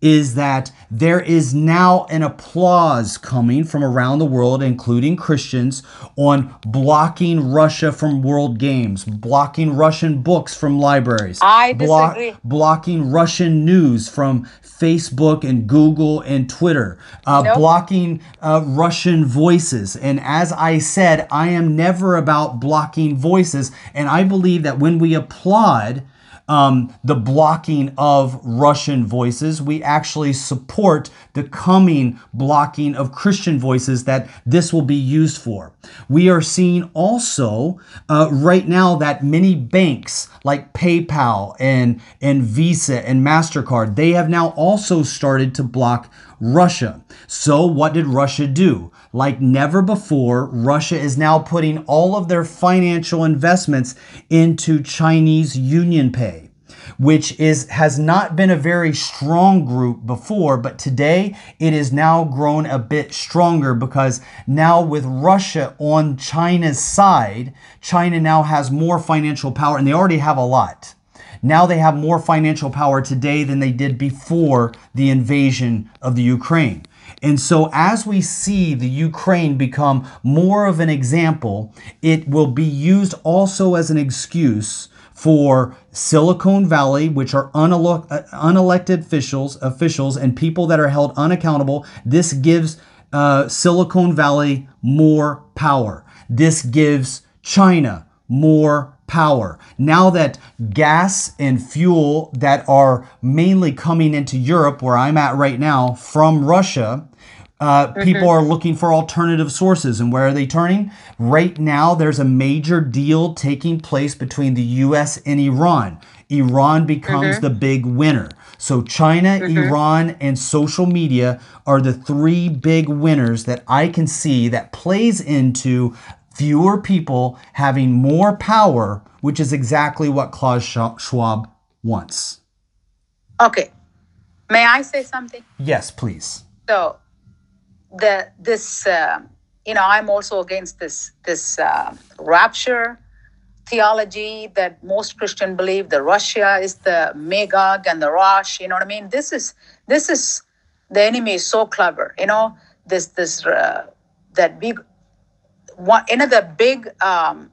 is that there is now an applause coming from around the world, including Christians, on blocking Russia from world games, blocking Russian books from libraries, I disagree. blocking Russian news from Facebook and Google and Twitter, uh, Nope. blocking uh, Russian voices. And as I said, I am never about blocking voices. And I believe that when we applaud, um, the blocking of Russian voices. We actually support the coming blocking of Christian voices that this will be used for. We are seeing also uh, right now that many banks like PayPal and, and Visa and MasterCard, they have now also started to block Russia. So, what did Russia do? Like never before, Russia is now putting all of their financial investments into Chinese Union Pay, which is has not been a very strong group before, but today it is now grown a bit stronger because now with Russia on China's side, China now has more financial power and they already have a lot. Now they have more financial power today than they did before the invasion of the Ukraine. And so, as we see the Ukraine become more of an example, it will be used also as an excuse for Silicon Valley, which are unele- uh, unelected officials, officials and people that are held unaccountable. This gives uh, Silicon Valley more power. This gives China more power. Now that gas and fuel that are mainly coming into Europe, where I'm at right now, from Russia, uh, mm-hmm. people are looking for alternative sources. And where are they turning? Right now, there's a major deal taking place between the US and Iran. Iran becomes mm-hmm. the big winner. So, China, mm-hmm. Iran, and social media are the three big winners that I can see that plays into fewer people having more power, which is exactly what Klaus Schwab wants. Okay. May I say something? Yes, please. So, the this uh, you know I'm also against this this uh, rapture theology that most Christian believe that Russia is the Magog and the Rosh. You know what I mean? This is this is the enemy is so clever. You know this this uh, that big one another big um,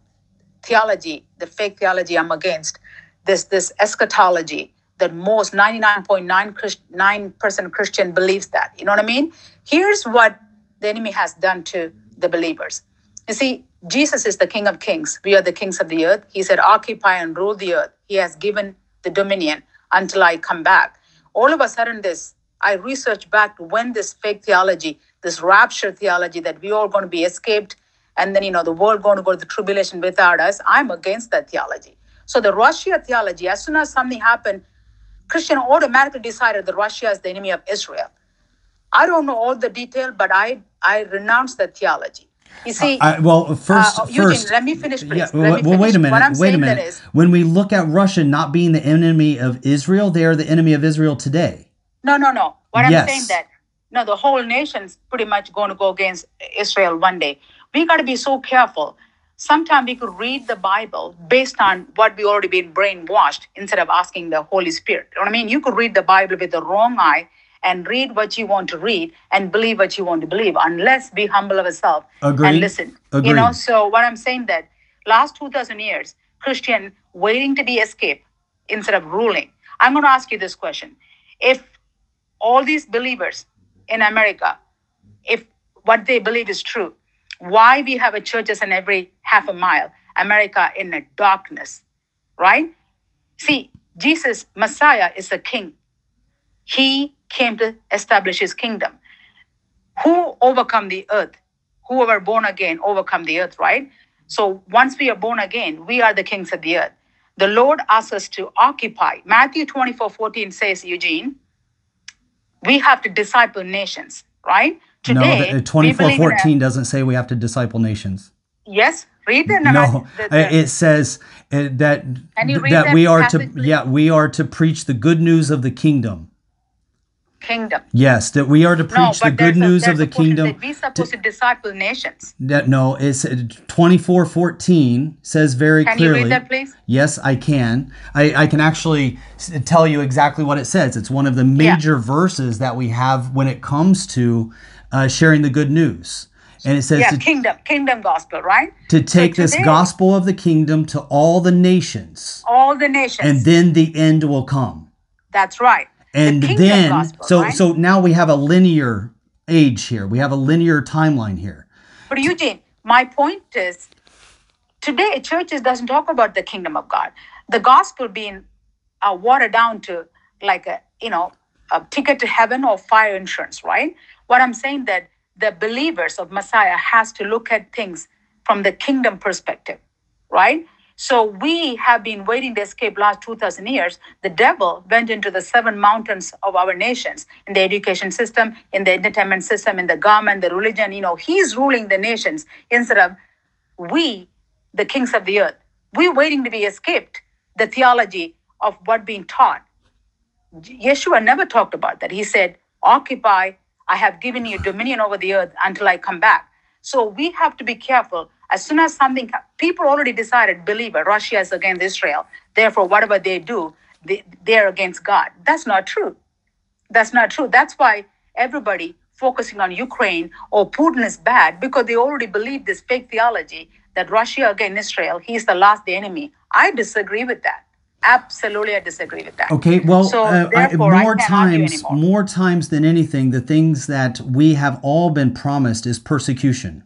theology, the fake theology I'm against. This this eschatology that most 99.9 percent Christian believes that. You know what I mean? Here's what the enemy has done to the believers. You see, Jesus is the King of Kings. We are the kings of the earth. He said, "Occupy and rule the earth." He has given the dominion until I come back. All of a sudden, this I researched back when this fake theology, this rapture theology that we all going to be escaped, and then you know the world going to go to the tribulation without us. I'm against that theology. So the Russia theology, as soon as something happened, Christian automatically decided that Russia is the enemy of Israel. I don't know all the detail, but I I renounce that theology. You see, I, well, first, uh, Eugene, first, let me finish, please. Yeah, well, well, wait a minute. Wait a minute. is- when we look at Russia not being the enemy of Israel, they are the enemy of Israel today. No, no, no. What Yes. I'm saying that no, the whole nation's pretty much going to go against Israel one day. We got to be so careful. Sometimes we could read the Bible based on what we already been brainwashed instead of asking the Holy Spirit. You know what I mean? You could read the Bible with the wrong eye and read what you want to read and believe what you want to believe, unless we humble ourselves Agreed. and listen. You know, so what I'm saying that last 2,000 years, Christian waiting to be escaped instead of ruling. I'm going to ask you this question. If all these believers in America, if what they believe is true, why we have a churches in every half a mile, America in a darkness, right? See, Jesus, Messiah, is a king. He came to establish his kingdom. Who overcome the earth? Whoever born again overcome the earth, right? So once we are born again, we are the kings of the earth. The Lord asks us to occupy. Matthew 24 14 says, Eugene, we have to disciple nations, right? Today, no, we twenty four believe in a- fourteen doesn't say we have to disciple nations. yes, read the, No, the, uh, the- it says uh, that Can that we are to please? yeah we are to preach the good news of the kingdom. kingdom. Yes, that we are to preach No, the good a- news of the kingdom. We're supposed to disciple nations. That no, it's twenty four fourteen says very clearly. Can you read that, please? Yes, I can. I, I can actually tell you exactly what it says. It's one of the major verses that we have when it comes to uh, sharing the good news, and it says Yeah, to, kingdom, kingdom gospel, right? to So take this gospel of the kingdom to all the nations, all the nations. and then the end will come. That's right. And the then, gospel, so right? so now we have a linear age here. We have a linear timeline here. But Eugene, my point is, today churches doesn't talk about the kingdom of God. The gospel being uh, watered down to like a you know a ticket to heaven or fire insurance, right? What I'm saying that the believers of Messiah has to look at things from the kingdom perspective, right? So we have been waiting to escape last 2000 years. The devil went into the seven mountains of our nations in the education system, in the entertainment system, in the government, the religion. You know, he's ruling the nations instead of we, the kings of the earth. We're waiting to be escaped the theology of what being taught. Yeshua never talked about that. He said, Occupy, I have given you dominion over the earth until I come back. So we have to be careful. As soon as something, people already decided, believer, Russia is against Israel. Therefore, whatever they do, they, they're against God. That's not true. That's not true. That's why everybody focusing on Ukraine or Putin is bad because they already believe this fake theology that Russia against Israel, he's the last enemy. I disagree with that. Absolutely, I disagree with that. Okay, well, so uh, I, therefore, I more times, more times than anything, the things that we have all been promised is persecution.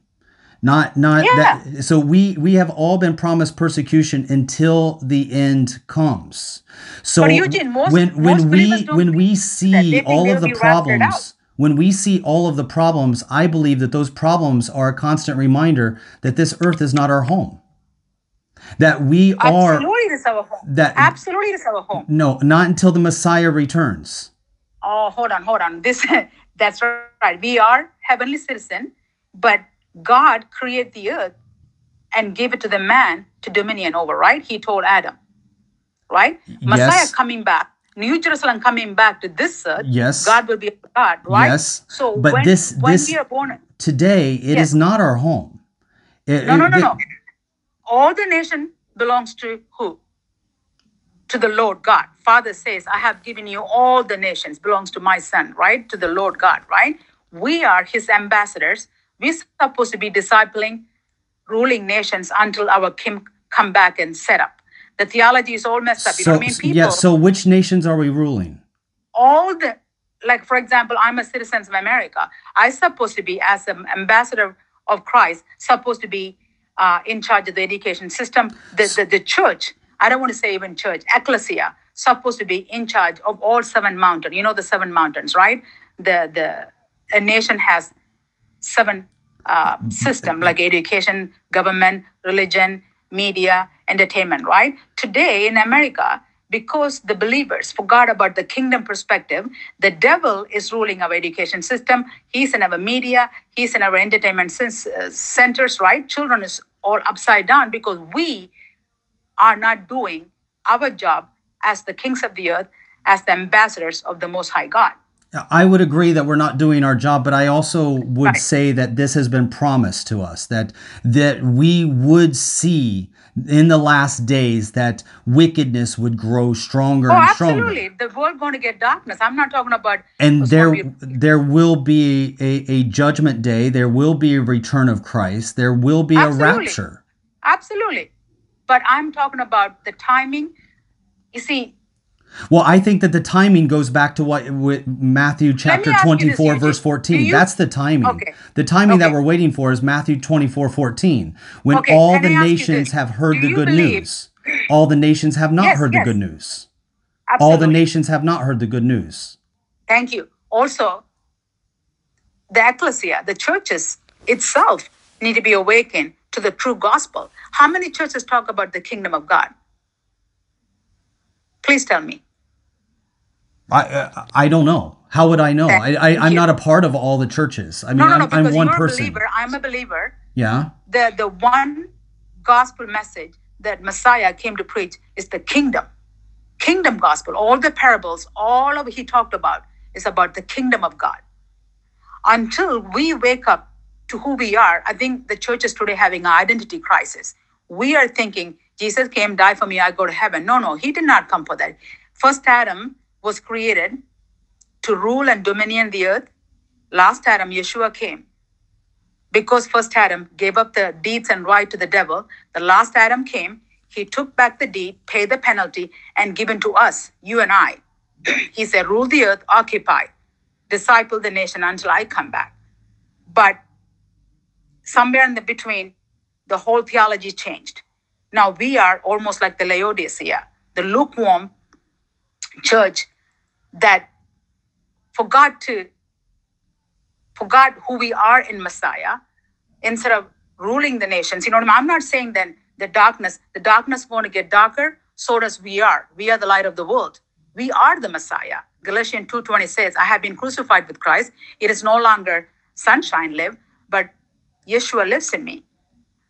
Not, not Yeah. that. So we we have all been promised persecution until the end comes. So But Eugene, most- when when most we when we see all of the be raptured out. problems, when we see all of the problems, I believe that those problems are a constant reminder that this earth is not our home. That we are Absolutely, it is our home. that- Absolutely, it is our home. no, not until the Messiah returns. Oh, hold on, hold on. This, that's right. We are heavenly citizen, but God created the earth and gave it to the man to dominion over. Right? He told Adam. Right? Messiah coming back, New Jerusalem coming back to this earth. Yes. God will be God. Right? Yes, So but when, this- when this- we are born, Today, it is Yes. not our home. It- no, no, it- no, no. All the nation belongs to who? To the Lord God. Father says, I have given you all the nations, belongs to my son, right? To the Lord God, right? We are his ambassadors. We're supposed to be discipling, ruling nations until our king come back and set up. The theology is all messed up. You know So, I mean? People, yeah. So, which nations are we ruling? all the like for example i'm a citizen of america I'm supposed to be as an ambassador of christ supposed to be uh, in charge of the education system the, the, the church I don't want to say even church, ecclesia, supposed to be in charge of all seven mountains. You know the seven mountains, right? The the a nation has seven uh, system like education, government, religion, media, entertainment, right? Today in America, because the believers forgot about the kingdom perspective, the devil is ruling our education system. He's in our media. He's in our entertainment uh, centers, right? Children is all upside down because we are not doing our job as the kings of the earth, as the ambassadors of the Most High God. I would agree that we're not doing our job, but I also would Right. say that this has been promised to us that that we would see in the last days that wickedness would grow stronger Oh, and stronger. absolutely. The world going to get darkness. I'm not talking about And there there will be a, a judgment day, there will be a return of Christ, there will be a rapture. Absolutely. But I'm talking about the timing. You see, Well, I think that the timing goes back to what with Matthew chapter ask you this, 24 verse 14. you- That's the timing. Okay. The timing that we're waiting for is Matthew 24 14. When Okay, all can the I nations have heard Do the good believe- news. All the nations have not Yes, heard yes. the good news. absolutely. All the nations have not heard the good news. Thank you. Also, the ecclesia, the churches itself, need to be awakened to the true gospel. How many churches talk about the kingdom of God? Please tell me. I uh, I don't know. How would I know? I, I I'm you. not a part of all the churches. I mean, No, no, no, I'm, I'm one you're person. a believer. I'm a believer. Yeah. The the one gospel message that Messiah came to preach is the kingdom. Kingdom gospel. All the parables, all of he talked about is about the kingdom of God. Until we wake up to who we are, I think the church is today having an identity crisis. We are thinking Jesus came, died for me, I go to heaven. No, no, he did not come for that. First Adam was created to rule and dominion the earth. Last Adam, Yeshua came because first Adam gave up the deeds and right to the devil, the last Adam came, he took back the deed, paid the penalty, and given to us, you and I. he said, rule the earth, occupy, disciple the nation until I come back. But somewhere in the between, the whole theology changed. Now we are almost like the Laodicea, the lukewarm church that forgot to forgot who we are in Messiah instead of ruling the nations. You know what I mean? I'm not saying then the darkness, the darkness going to get darker, so does we are. We are the light of the world. We are the Messiah. Galatians 2.20 says, I have been crucified with Christ. It is no longer sunshine live, but Yeshua lives in me.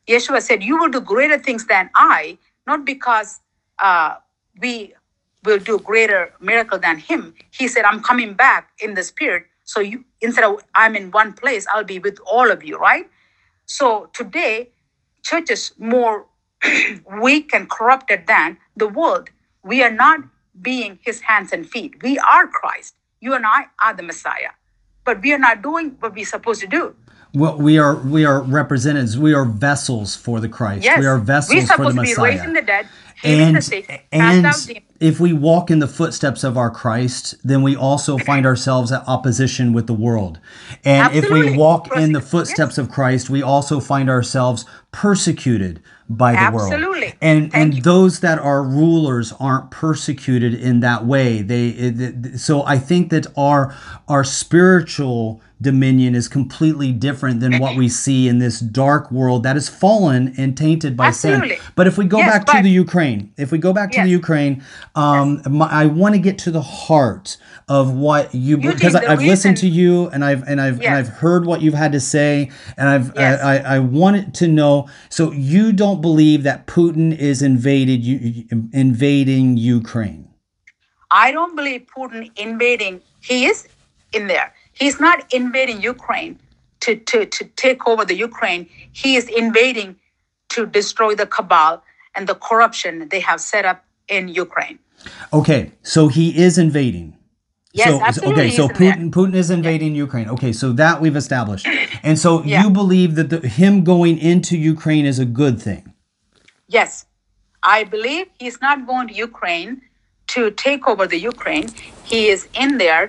Yeshua said, You will do greater things than I, not because uh, we will do greater miracle than him. He said, I'm coming back in the spirit. So you instead of I'm in one place, I'll be with all of you, right? So today, church is more weak and corrupted than the world. We are not being his hands and feet. We are Christ. You and I are the Messiah. But we are not doing what we're supposed to do. Well, we are we are representatives. We are vessels for the Christ. Yes. We are vessels for the supposed to be Messiah. raising the dead, healing the and cast and out demons. if we walk in the footsteps of our Christ, then we also find ourselves at opposition with the world. And if we Absolutely. walk in the Yes. footsteps of Christ, we also find ourselves persecuted by the world. Absolutely. And Thank and you. those that are rulers aren't persecuted in that way. They it, it- so I think that our our spiritual dominion is completely different than what we see in this dark world that is fallen and tainted by Absolutely. sin. But if we go Yes, back to the Ukraine, if we go back to the Ukraine, um, my, I want to get to the heart of what you because I've listened to you and I've and I've and I've heard what you've had to say and I've Yes. I, I I wanted to know. So you don't believe that Putin is invaded you invading Ukraine? I don't believe Putin invading. He is in there. He's not invading Ukraine to, to, to take over the Ukraine. He is invading to destroy the cabal and the corruption they have set up in Ukraine. Okay, so he is invading. Yes, so, absolutely. Okay, so he's in there. Putin Putin is invading Ukraine. Okay, so that we've established. And so Yeah. you believe that the, him going into Ukraine is a good thing. Yes, I believe he's not going to Ukraine to take over the Ukraine. He is in there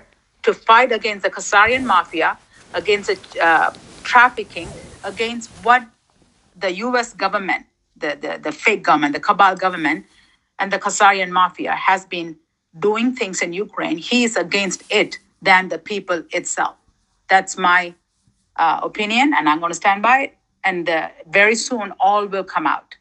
to fight against the Khazarian mafia, against the uh, trafficking, against what the U.S. government, the, the, the fake government, the cabal government, and the Khazarian mafia has been doing things in Ukraine, he is against it than the people itself. That's my uh, opinion, and I'm going to stand by it. And uh, very soon, all will come out.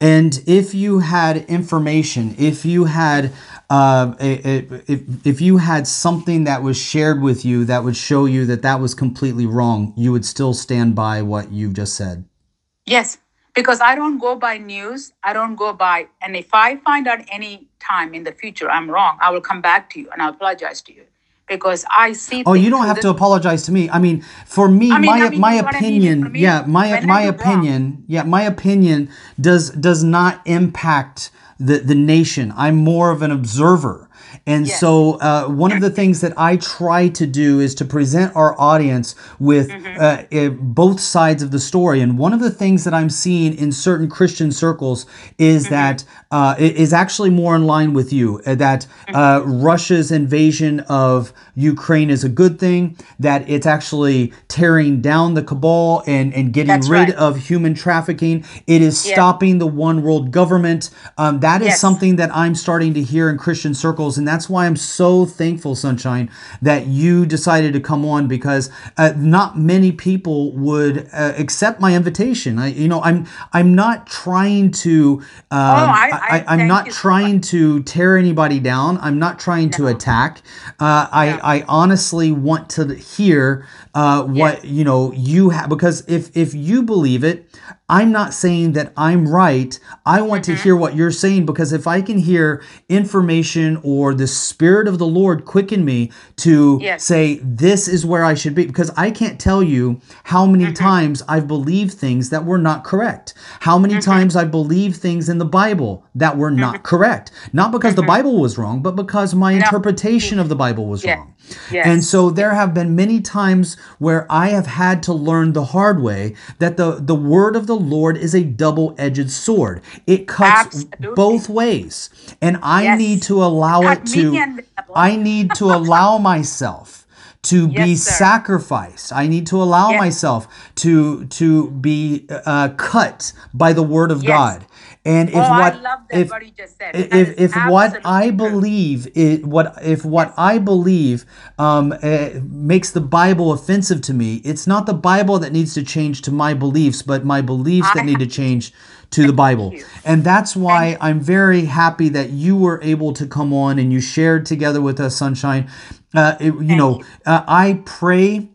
And if you had information, if you had uh, if, if you had something that was shared with you that would show you that that was completely wrong, you would still stand by what you've just said. Yes, because I don't go by news. I don't go by, and if I find out any time in the future I'm wrong, I will come back to you and I'll apologize to you because I see. Oh, you don't have to apologize to me. I mean, for me, I mean, my I mean, my what I mean? opinion, yeah, my my I'm wrong- opinion, yeah, my opinion does does not impact the the nation. I'm more of an observer. And Yes. so, uh, one of the things that I try to do is to present our audience with Mm-hmm. uh, uh, both sides of the story. And one of the things that I'm seeing in certain Christian circles is Mm-hmm. that uh, it is actually more in line with you. uh, That Mm-hmm. uh, Russia's invasion of Ukraine is a good thing. That it's actually tearing down the cabal and and getting That's rid right. of human trafficking. It is Yeah. stopping the one world government. Um, that is Yes. something that I'm starting to hear in Christian circles, and that's why I'm so thankful, Sunshine, that you decided to come on because uh, not many people would uh, accept my invitation. I, you know, I'm I'm not trying to. Um, I- I am not you so trying to tear anybody down. I'm not trying to attack. Uh, I I honestly want to hear uh, what you know you have because if if you believe it. I'm not saying that I'm right. I want Mm-hmm. to hear what you're saying because if I can hear information or the Spirit of the Lord quicken me to Yes. say, this is where I should be, because I can't tell you how many Mm-hmm. times I've believed things that were not correct, how many Mm-hmm. times I believed things in the Bible that were not correct. Not because the Bible was wrong, but because my interpretation of the Bible was Mm-hmm. Yeah. wrong. Yes. And so there have been many times where I have had to learn the hard way that the, the word of the Lord is a double edged sword. It cuts Absolutely. both ways. And I Yes. need to allow Cut it to, and the devil. I need to allow myself to be sir. sacrificed. I need to allow Yes. myself to to be uh, cut by the word of Yes. God. And if Oh, what that if what you just said. if That is if what I believe it what if what I believe um, uh, makes the Bible offensive to me, it's not the Bible that needs to change to my beliefs, but my beliefs that I need to change to the Bible. And that's why I'm very happy that you were able to come on and you shared together with us, Sunshine. Uh, it- you know, uh, I pray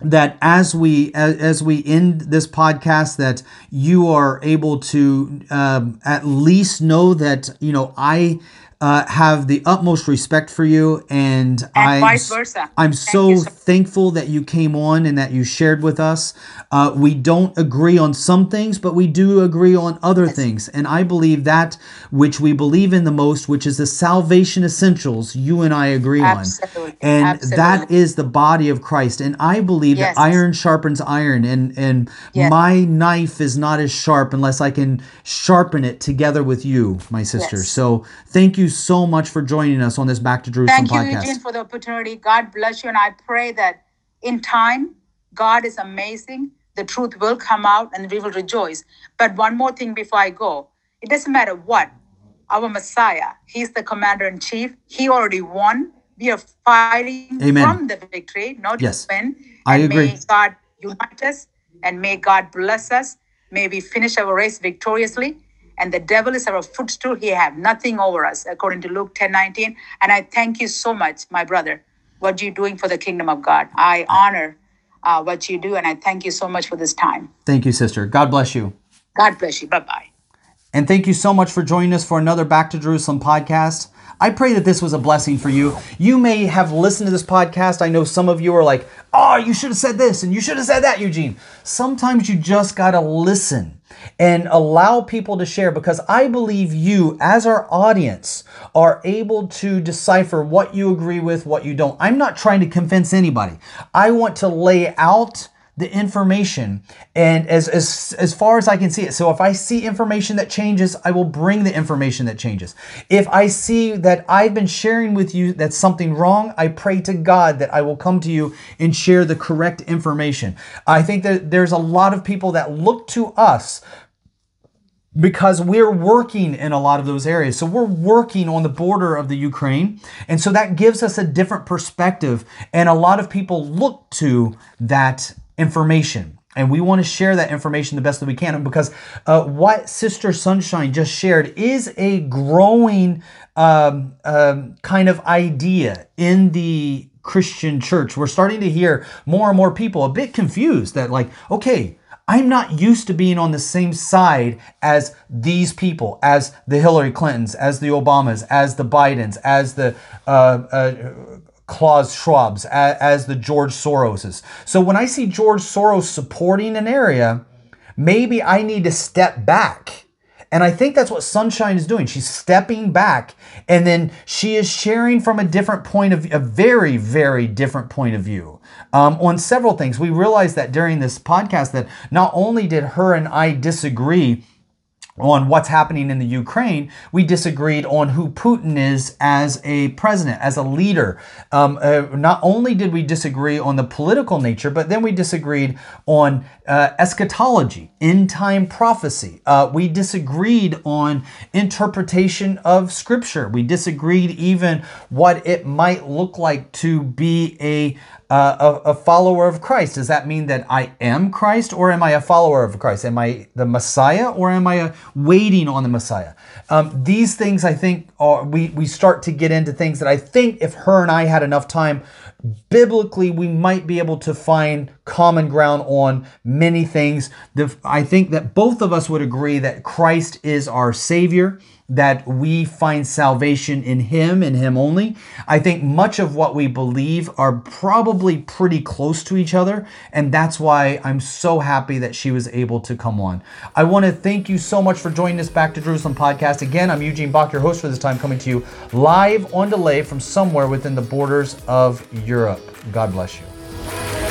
that as we as, we end this podcast that you are able to um, at least know that you know i uh, have the utmost respect for you and, I'm, vice versa. I'm Thank so so- thankful that you came on and that you shared with us uh, we don't agree on some things but we do agree on other things and i believe that which we believe in the most which is the salvation essentials you and i agree Absolutely. on and that Absolutely. is the body of Christ. And I believe Yes. that iron sharpens iron, and and Yes. my knife is not as sharp unless I can sharpen it together with you, my sister. Yes. So thank you so much for joining us on this Back to Jerusalem Thank you. Eugene, for the opportunity. God bless you. And I pray that in time, God is amazing. The truth will come out and we will rejoice. But one more thing before I go it doesn't matter what. Our Messiah, He's the commander in chief. He already won. We are fighting Amen. from the victory, not Yes. to win. I and agree. May God unite us and may God bless us. May we finish our race victoriously. And the devil is our footstool. He have nothing over us, according to Luke 10 19. And I thank you so much, my brother, what you're doing for the kingdom of God. I honor uh, what you do, and I thank you so much for this time. Thank you, sister. God bless you. God bless you. Bye bye. And thank you so much for joining us for another Back to Jerusalem podcast. I pray that this was a blessing for you. You may have listened to this podcast. I know some of you are like, oh, you should have said this and you should have said that, Eugene. Sometimes you just got to listen and allow people to share because I believe you, as our audience, are able to decipher what you agree with, what you don't. I'm not trying to convince anybody. I want to lay out the information and as, as as far as I can see it. So if I see information that changes, I will bring the information that changes. If I see that I've been sharing with you that's something wrong, I pray to God that I will come to you and share the correct information. I think that there's a lot of people that look to us because we're working in a lot of those areas. So we're working on the border of the Ukraine. And so that gives us a different perspective. And a lot of people look to that information. And we want to share that information the best that we can because uh, what Sister Sunshine just shared is a growing um, um, kind of idea in the Christian church. We're starting to hear more and more people a bit confused that, like, okay, I'm not used to being on the same side as these people, as the Hillary Clintons, as the Obamas, as the Bidens, as the uh, uh, Klaus Schwabs, as, as the George Soroses. So when I see George Soros supporting an area, maybe I need to step back. And I think that's what Sunshine is doing. She's stepping back and then she is sharing from a different point of a very, very different point of view um, on several things. We realized that during this podcast that not only did her and I disagree on what's happening in the Ukraine, we disagreed on who Putin is as a president, as a leader. Um, uh, not only did we disagree on the political nature, but then we disagreed on uh, eschatology, end time prophecy. Uh, we disagreed on interpretation of scripture. We disagreed even what it might look like to be a uh, a, a, follower of Christ. Does that mean that I am Christ or am I a follower of Christ? Am I the Messiah or am I waiting on the Messiah? Um, these things, I think, are, we, we start to get into things that I think if her and I had enough time, biblically, we might be able to find common ground on many things. The, I think that both of us would agree that Christ is our Savior that we find salvation in Him and Him only. I think much of what we believe are probably pretty close to each other, and that's why I'm so happy that she was able to come on. I want to thank you so much for joining us Back to Jerusalem podcast. Again, I'm Eugene Bach, your host for this time, coming to you live on delay from somewhere within the borders of Europe. God bless you.